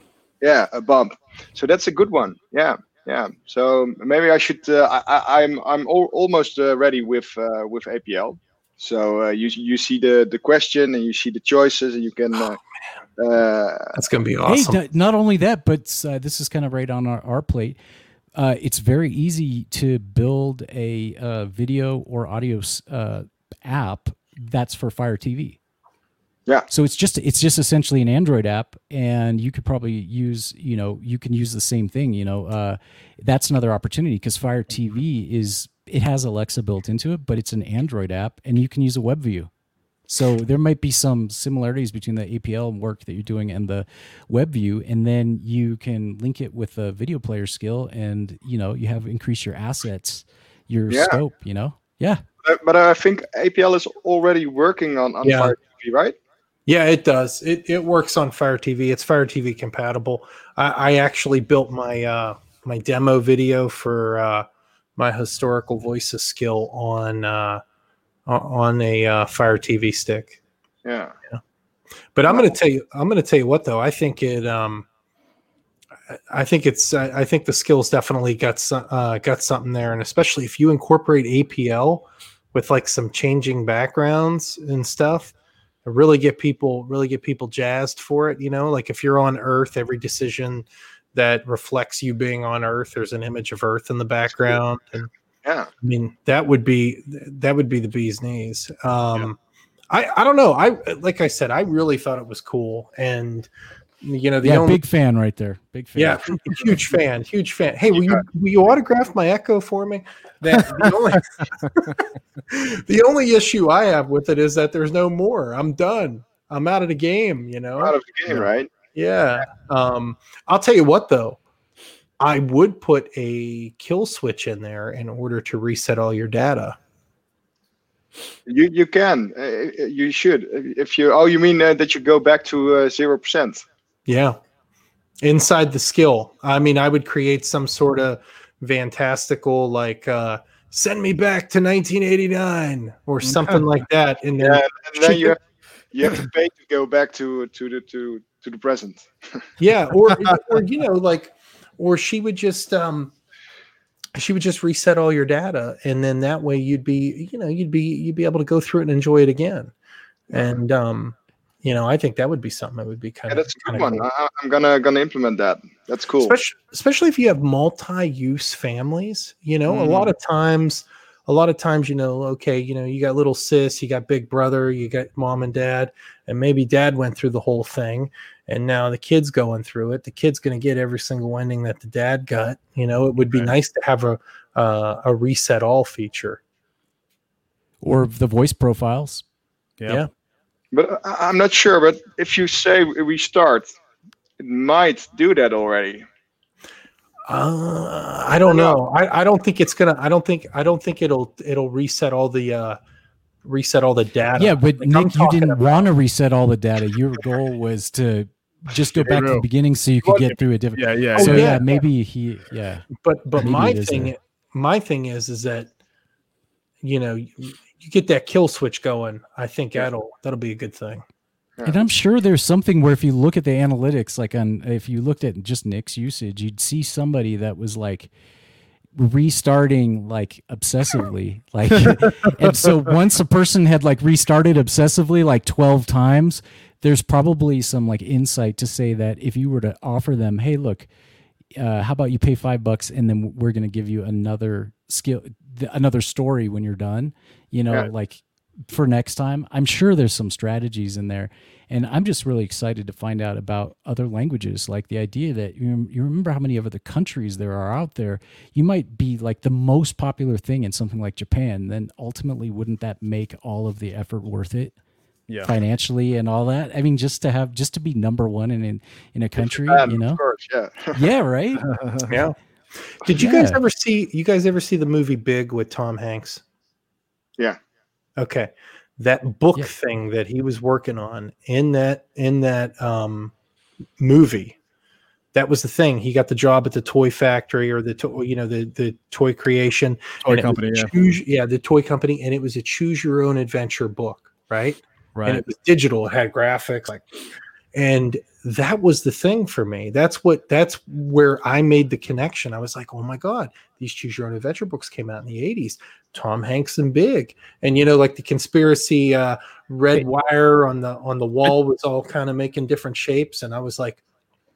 S4: Yeah, a bump. So that's a good one. Yeah, yeah. So maybe I should. Uh, I, am I'm, I'm al- almost uh, ready with uh, with APL. So uh, you you see the the question and you see the choices and you can. Uh, uh,
S1: That's gonna be awesome.
S3: Hey, not only that, but this is kind of right on our, our plate. it's very easy to build a video or audio app that's for Fire TV.
S4: Yeah.
S3: So it's just it's just essentially an Android app, and you could probably use you know you can use the same thing. You know, uh, that's another opportunity because Fire TV is it has Alexa built into it, but it's an Android app, and you can use a web view. So there might be some similarities between the APL work that you're doing and the web view, and then you can link it with a video player skill, and you know you have increase your assets, your yeah. scope. You know, yeah.
S4: But, but I think APL is already working on, on yeah. Fire TV, right?
S1: Yeah, it does. It it works on Fire TV. It's Fire TV compatible. I, I actually built my uh, my demo video for uh, my historical voices skill on uh, on a uh, Fire TV stick.
S4: Yeah.
S1: yeah. But I'm going to tell you. I'm going to tell you what though. I think it. Um, I think it's. I think the skills definitely got uh, got something there, and especially if you incorporate APL with like some changing backgrounds and stuff really get people really get people jazzed for it you know? Like if you're on earth every decision that reflects you being on earth there's an image of earth in the background and
S4: yeah.
S1: I mean that would be that would be the bee's knees. Um yeah. i i don't know. I like i said i really thought it was cool and you know, the
S3: yeah,
S1: only,
S3: big fan right there. Big fan.
S1: Yeah, huge fan, huge fan. Hey, will you will you autograph my Echo for me? That the only (laughs) the only issue I have with it is that there's no more. I'm done. I'm out of the game. You know,
S4: out of the game, right?
S1: Yeah. Um, I'll tell you what though. I would put a kill switch in there in order to reset all your data.
S4: You you can uh, uh you should if you oh you mean uh, that you go back to uh, zero uh, percent.
S1: Yeah. Inside the skill. I mean, I would create some sort of fantastical like uh send me back to 1989 or something like that and then,
S4: yeah, and then you, have, you have to pay to go back to to the to to the present. (laughs)
S1: Yeah or or you know like or she would just um she would just reset all your data and then that way you'd be you know you'd be you'd be able to go through it and enjoy it again. And um you know, I think that would be something that would be kind
S4: yeah,
S1: of.
S4: That's a good one. Cool. I, am gonna gonna implement that. That's cool.
S1: Especially, especially if you have multi-use families. You know, mm. a lot mm. of times, a lot of times, you know, okay, you know, you got little sis, you got big brother, you got mom and dad, and maybe dad went through the whole thing, and now the kid's going through it. The kid's going to get every single ending that the dad got. You know, it would be right. nice to have a uh, a reset all feature,
S3: or the voice profiles.
S1: yeah. yeah
S4: but I'm not sure. But if you say restart, it might do that already.
S1: Uh, I don't know. I, I don't think it's gonna. I don't think. I don't think it'll. It'll reset all the. uh reset all the data.
S3: Yeah, but like Nick, you didn't want to reset all the data. Your goal was to just go back to the beginning so you could get through a different.
S2: Yeah, yeah.
S3: So
S2: oh,
S3: yeah, yeah, maybe he. Yeah.
S1: But but maybe my thing, my thing is, is that you know you get that kill switch going, I think that'll that'll be a good thing.
S3: Yeah. And I'm sure there's something where if you look at the analytics, like on if you looked at just Nick's usage, you'd see somebody that was like restarting like obsessively (laughs) like and so once a person had like restarted obsessively like 12 times there's probably some like insight to say that if you were to offer them hey look uh, how about you pay five bucks and then we're going to give you another skill another story when you're done you know yeah. like for next time i'm sure there's some strategies in there and i'm just really excited to find out about other languages like the idea that you, you remember how many other countries there are out there you might be like the most popular thing in something like japan then ultimately wouldn't that make all of the effort worth it yeah. financially and all that. I mean, just to have just to be number one in in, in a country, Japan, you know,
S4: course, yeah, (laughs)
S3: yeah, right,
S1: yeah. Did you yeah. guys ever see? You guys ever see the movie Big with Tom Hanks?
S4: Yeah.
S1: Okay, that book yeah. thing that he was working on in that in that um, movie, that was the thing. He got the job at the toy factory or the to, you know the the toy creation
S2: toy company.
S1: Yeah. Choose, yeah, the toy company, and it was a choose your own adventure book, right?
S2: Right.
S1: And it was digital. It had graphics, like, and that was the thing for me. That's what. That's where I made the connection. I was like, oh my god, these choose your own adventure books came out in the '80s. Tom Hanks and Big, and you know, like the conspiracy uh, red wire on the on the wall was all kind of making different shapes, and I was like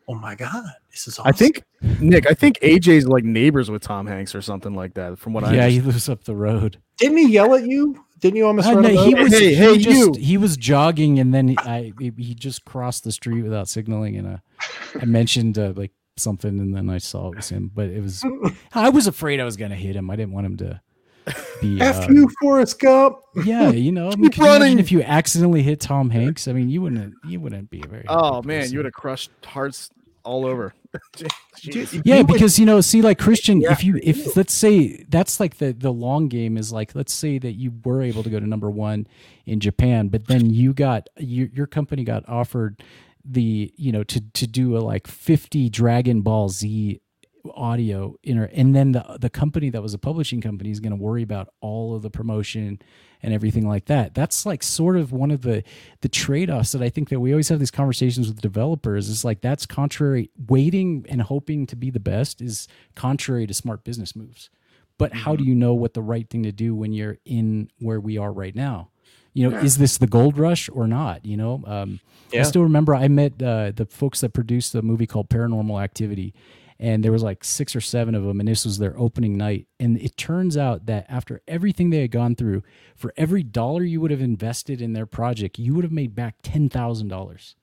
S1: oh my god, this is awesome.
S2: I think Nick, I think AJ's like neighbors with Tom Hanks or something like that. From what
S3: yeah,
S2: I
S3: yeah, he lives up the road.
S1: Didn't he yell at you? Didn't you almost?
S3: Uh, no, he was.
S2: Hey,
S3: he
S2: hey,
S3: just,
S2: you.
S3: He was jogging, and then I he just crossed the street without signaling, and uh, I mentioned uh, like something, and then I saw it was him. But it was. I was afraid I was gonna hit him. I didn't want him to. Be, (laughs)
S1: F uh, you, Forrest Gump.
S3: Yeah, you know, I mean, (laughs) can you imagine if you accidentally hit Tom Hanks? I mean, you wouldn't. You wouldn't be a very.
S2: Oh man, person. you would have crushed hearts all over. (laughs)
S3: yeah, because you know, see, like Christian, yeah. if you if let's say that's like the the long game is like let's say that you were able to go to number one in Japan, but then you got your your company got offered the you know to to do a like 50 Dragon Ball Z audio inner and then the the company that was a publishing company is going to worry about all of the promotion and everything like that that's like sort of one of the the trade-offs that i think that we always have these conversations with developers is like that's contrary waiting and hoping to be the best is contrary to smart business moves but mm-hmm. how do you know what the right thing to do when you're in where we are right now you know yeah. is this the gold rush or not you know um, yeah. i still remember i met uh, the folks that produced the movie called paranormal activity and there was like six or seven of them and this was their opening night. And it turns out that after everything they had gone through for every dollar you would have invested in their project you would have made back $10000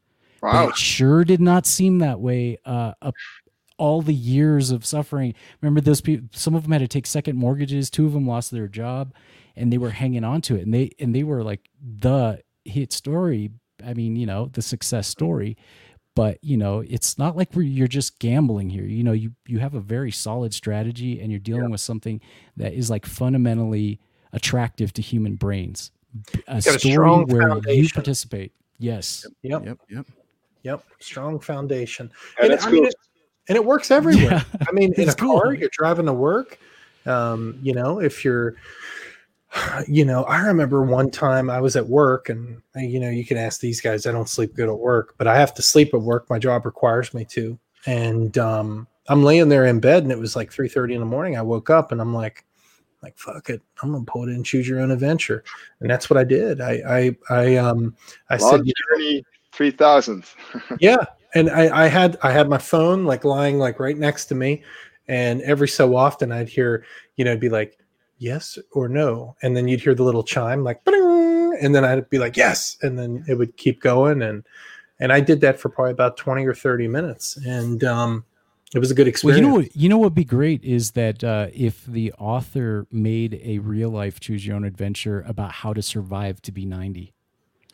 S3: wow. but it sure did not seem that way uh, up all the years of suffering. Remember those people some of them had to take second mortgages two of them lost their job and they were hanging on to it and they and they were like the hit story. I mean you know the success story but you know it's not like you're just gambling here you know you you have a very solid strategy and you're dealing yeah. with something that is like fundamentally attractive to human brains a story a where foundation. you participate yes
S1: yep
S2: yep yep
S1: yep strong foundation and, and, cool. mean, it, and, it, works everywhere yeah. (laughs) i mean in a cool. car you're driving to work um, you know if you're you know, I remember one time I was at work, and you know, you can ask these guys. I don't sleep good at work, but I have to sleep at work. My job requires me to. And um, I'm laying there in bed, and it was like 3:30 in the morning. I woke up, and I'm like, like fuck it, I'm gonna pull it in, choose your own adventure, and that's what I did. I I I um I
S4: Long said journey three thousand. (laughs)
S1: yeah, and I I had I had my phone like lying like right next to me, and every so often I'd hear you know it'd be like yes or no and then you'd hear the little chime like and then i'd be like yes and then it would keep going and and i did that for probably about 20 or 30 minutes and um it was a good experience.
S3: Well, you know what? You know what would be great is that uh, if the author made a real life choose your own adventure about how to survive to be ninety.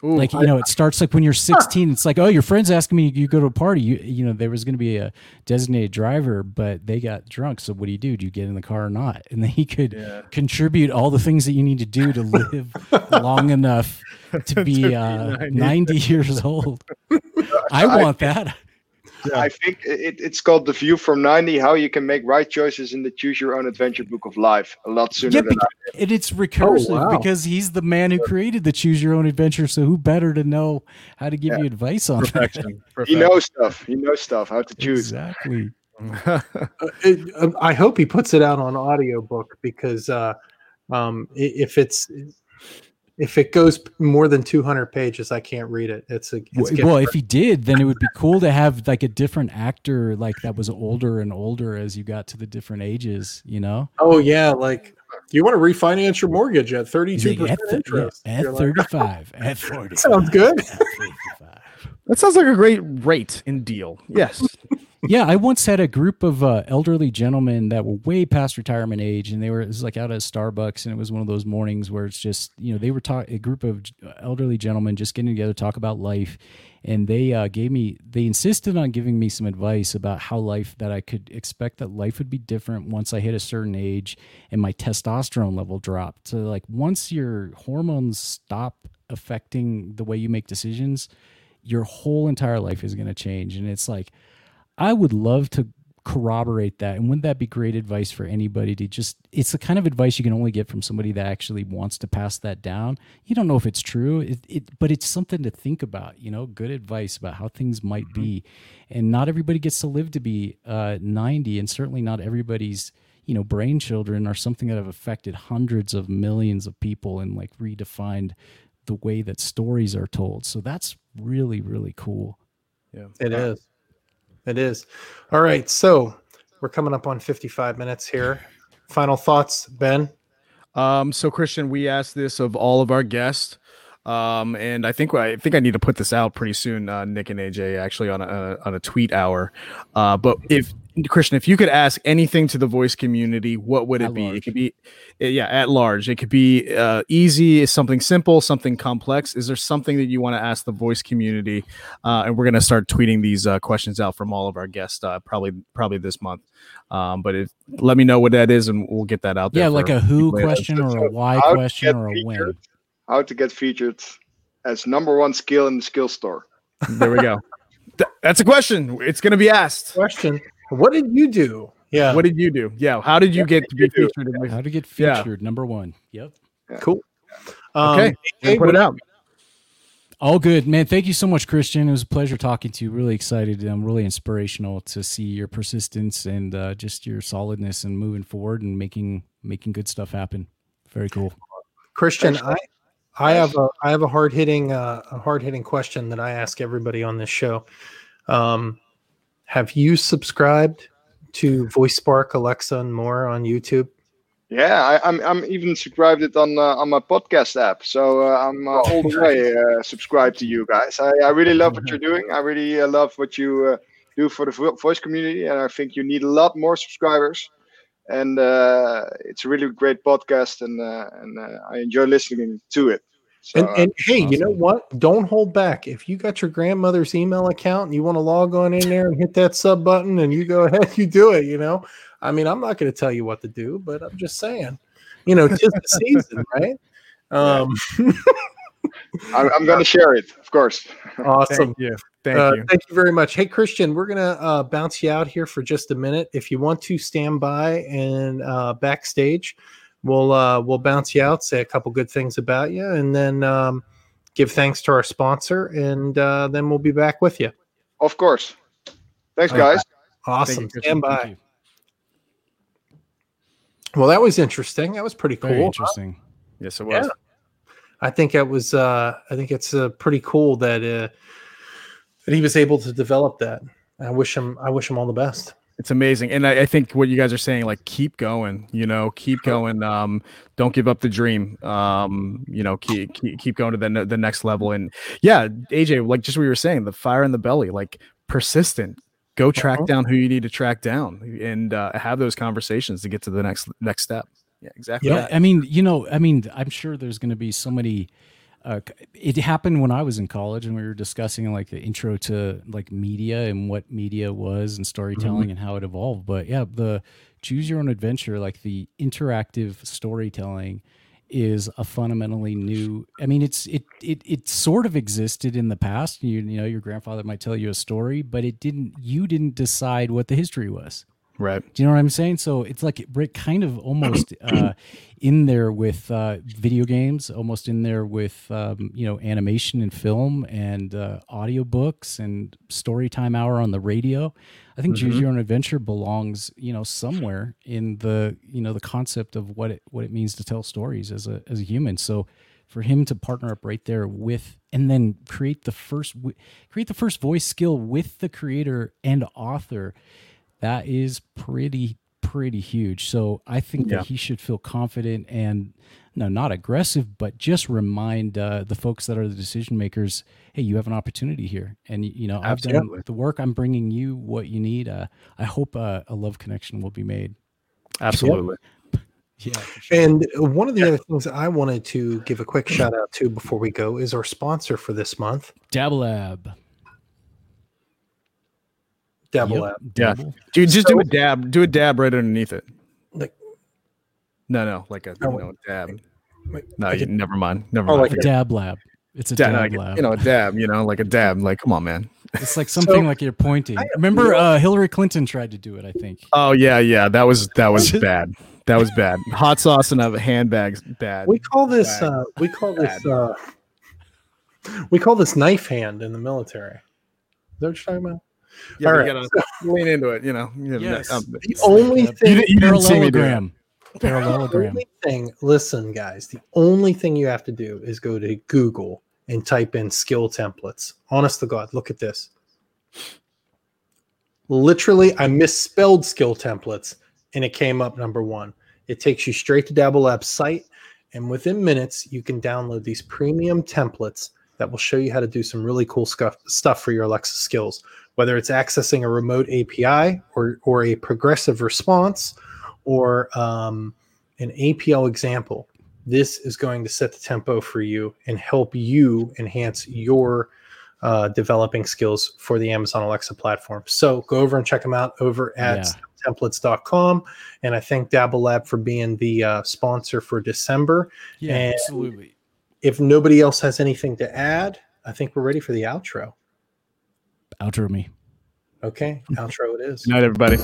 S3: Ooh, like you know, it starts like when you're 16. It's like, oh, your friend's asking me you go to a party. You you know, there was going to be a designated driver, but they got drunk. So what do you do? Do you get in the car or not? And then he could yeah. contribute all the things that you need to do to live (laughs) long enough to (laughs) be uh, 90. 90 years old. (laughs) I want that.
S4: Yeah. I think it, it's called The View from 90 How You Can Make Right Choices in the Choose Your Own Adventure Book of Life a lot sooner yeah, than I
S3: And it's recursive oh, wow. because he's the man who created the Choose Your Own Adventure. So who better to know how to give yeah. you advice on Perfection. (laughs)
S4: that? He knows stuff. He knows stuff, how to choose.
S3: Exactly. (laughs)
S1: uh, it, um, I hope he puts it out on audiobook because uh, um, if it's if it goes more than 200 pages i can't read it. It's a it's
S3: well if he did then it would be cool to have like a different actor like that was older and older as you got to the different ages you know?
S1: Oh yeah like you want to refinance your mortgage at 32 like, at, th- interest.
S3: Yeah, at 35 at 40
S1: sounds good.
S2: That sounds like a great rate and deal. Yes
S3: yeah, I once had a group of uh, elderly gentlemen that were way past retirement age, and they were it was like out at Starbucks, and it was one of those mornings where it's just you know they were talking a group of elderly gentlemen just getting together to talk about life, and they uh, gave me they insisted on giving me some advice about how life that I could expect that life would be different once I hit a certain age and my testosterone level dropped. So like once your hormones stop affecting the way you make decisions, your whole entire life is going to change, and it's like I would love to corroborate that. And wouldn't that be great advice for anybody to just it's the kind of advice you can only get from somebody that actually wants to pass that down. You don't know if it's true. It, it but it's something to think about you know good advice about how things might mm-hmm. be. And not everybody gets to live to be uh, 90 and certainly not everybody's you know brain children are something that have affected hundreds of millions of people and like redefined the way that stories are told. So that's really really cool.
S1: Yeah. It is it is. All right. So we're coming up on 55 minutes here. Final thoughts, Ben?
S2: Um, so Christian, we asked this of all of our guests. Um, and I think I think I need to put this out pretty soon, uh, Nick and AJ, actually on a on a tweet hour. Uh, but if Christian, if you could ask anything to the voice community, what would it at be? Large. It could be, eh, yeah, at large. It could be uh, easy, something simple, something complex. Is there something that you want to ask the voice community? Uh, and we're going to start tweeting these uh, questions out from all of our guests, uh, probably probably this month. Um, but if, let me know what that is, and we'll get that out there.
S3: Yeah, like a who question or a why question or a when.
S4: How to get featured as number one skill in the skill store.
S2: There we go. That's a question. It's going to be asked.
S1: Question. What did you do?
S2: Yeah. What did you do? Yeah. How did you get to be featured? In
S3: How to get featured? Yeah. Number one. Yep.
S1: Cool.
S2: Um, okay. Hey, put it out.
S3: All good, man. Thank you so much, Christian. It was a pleasure talking to you. Really excited. I'm really inspirational to see your persistence and uh, just your solidness and moving forward and making making good stuff happen. Very cool.
S1: Christian, I I have a I have a hard hitting uh, a hard hitting question that I ask everybody on this show. Um, have you subscribed to VoiceSpark, Alexa, and more on YouTube?
S4: Yeah, I, am I'm, I'm even subscribed it on uh, on my podcast app, so uh, I'm uh, all the way uh, subscribed to you guys. I, I really love what you're doing. I really uh, love what you uh, do for the voice community, and I think you need a lot more subscribers. And it's a really great podcast, and and I enjoy listening to it.
S1: So, and, and hey, awesome. you know what? Don't hold back. If you got your grandmother's email account and you want to log on in there and hit that sub button and you go ahead, (laughs) you do it. You know, I mean, I'm not going to tell you what to do, but I'm just saying, you know, tis the season, (laughs) right? Um, (laughs)
S4: I'm, I'm going to share it, of course.
S1: Awesome.
S2: Thank you. Thank
S1: uh,
S2: you.
S1: Thank you very much. Hey, Christian, we're going to uh, bounce you out here for just a minute. If you want to stand by and uh, backstage, we'll uh, we'll bounce you out, say a couple good things about you, and then um, give thanks to our sponsor, and uh, then we'll be back with you.
S4: Of course. Thanks, guys.
S1: Awesome. You, Stand by. Well, that was interesting. That was pretty cool. Very
S3: interesting. Huh?
S2: Yes, it was. Yeah.
S1: I think it was. Uh, I think it's uh, pretty cool that uh, that he was able to develop that. I wish him. I wish him all the best
S2: it's amazing. And I, I, think what you guys are saying like keep going you know keep going um don't give up the dream um you know keep keep, keep going to the, the next level. And yeah aj like just what you were saying the fire in the belly like persistent. Go track uh-huh. down who you need to track down and uh, have those conversations to get to the next next step. Yeah exactly
S3: yeah i mean you know i mean i'm sure there's going to be so many uh, it happened when I was in college and we were discussing like the intro to like media and what media was and storytelling mm-hmm. and how it evolved. But yeah, the choose your own adventure, like the interactive storytelling is a fundamentally new i mean it's it it it sort of existed in the past you, you know your grandfather might tell you a story but it didn't you didn't decide what the history was
S2: Right.
S3: Do you know what I'm saying? So it's like it kind of almost (clears throat) uh, in there with uh, video games, almost in there with um, you know animation and film and uh, audiobooks and story time hour on the radio. I think mm-hmm. Choose Your Own Adventure belongs, you know, somewhere in the you know the concept of what it what it means to tell stories as a as a human. So for him to partner up right there with and then create the first create the first voice skill with the creator and author that is pretty pretty huge. So I think yeah. that he should feel confident and no, not aggressive, but just remind uh, the folks that are the decision makers, hey, you have an opportunity here, and you know Absolutely. I've done the work. I'm bringing you what you need. Uh, I hope uh, a love connection will be made.
S2: Absolutely.
S1: Yeah. Sure. And one of the yeah. other things I wanted to give a quick shout out to before we go is our sponsor for this month,
S3: Dablab.
S1: Dabble yep.
S2: Yeah, dude, just so, do a dab. Do a dab right underneath it. Like, no, no, like a oh, no dab. Wait, no, like you, a, never mind. Never oh, mind.
S3: Like a dab lab. It's a dab, dab lab.
S2: You know, a dab. You know, like a dab. Like, come on, man.
S3: It's like (laughs) something so, like you're pointing. Remember, uh, Hillary Clinton tried to do it. I think.
S2: Oh yeah, yeah. That was that was (laughs) bad. That was bad. Hot sauce and a handbag's bad.
S1: We call this. Uh, we call this. Uh, we call this knife hand in the military. Is that what you're talking about?
S2: Yeah, All right. gotta lean into it. You know.
S1: Yes. Um, the only thing.
S3: You, you parallelogram. Parallelogram.
S1: The only thing. Listen, guys. The only thing you have to do is go to Google and type in skill templates. Honest to God, look at this. Literally, I misspelled skill templates and it came up number one. It takes you straight to Dabble Labs site, and within minutes, you can download these premium templates that will show you how to do some really cool stuff, stuff for your Alexa skills, whether it's accessing a remote API or, or a progressive response or um, an APL example. This is going to set the tempo for you and help you enhance your uh, developing skills for the Amazon Alexa platform. So go over and check them out over at yeah. templates.com. And I thank Dabble Lab for being the uh, sponsor for December.
S3: Yeah,
S1: and
S3: absolutely.
S1: If nobody else has anything to add, I think we're ready for the outro.
S3: Outro me.
S1: Okay, outro it is.
S2: Good night, everybody.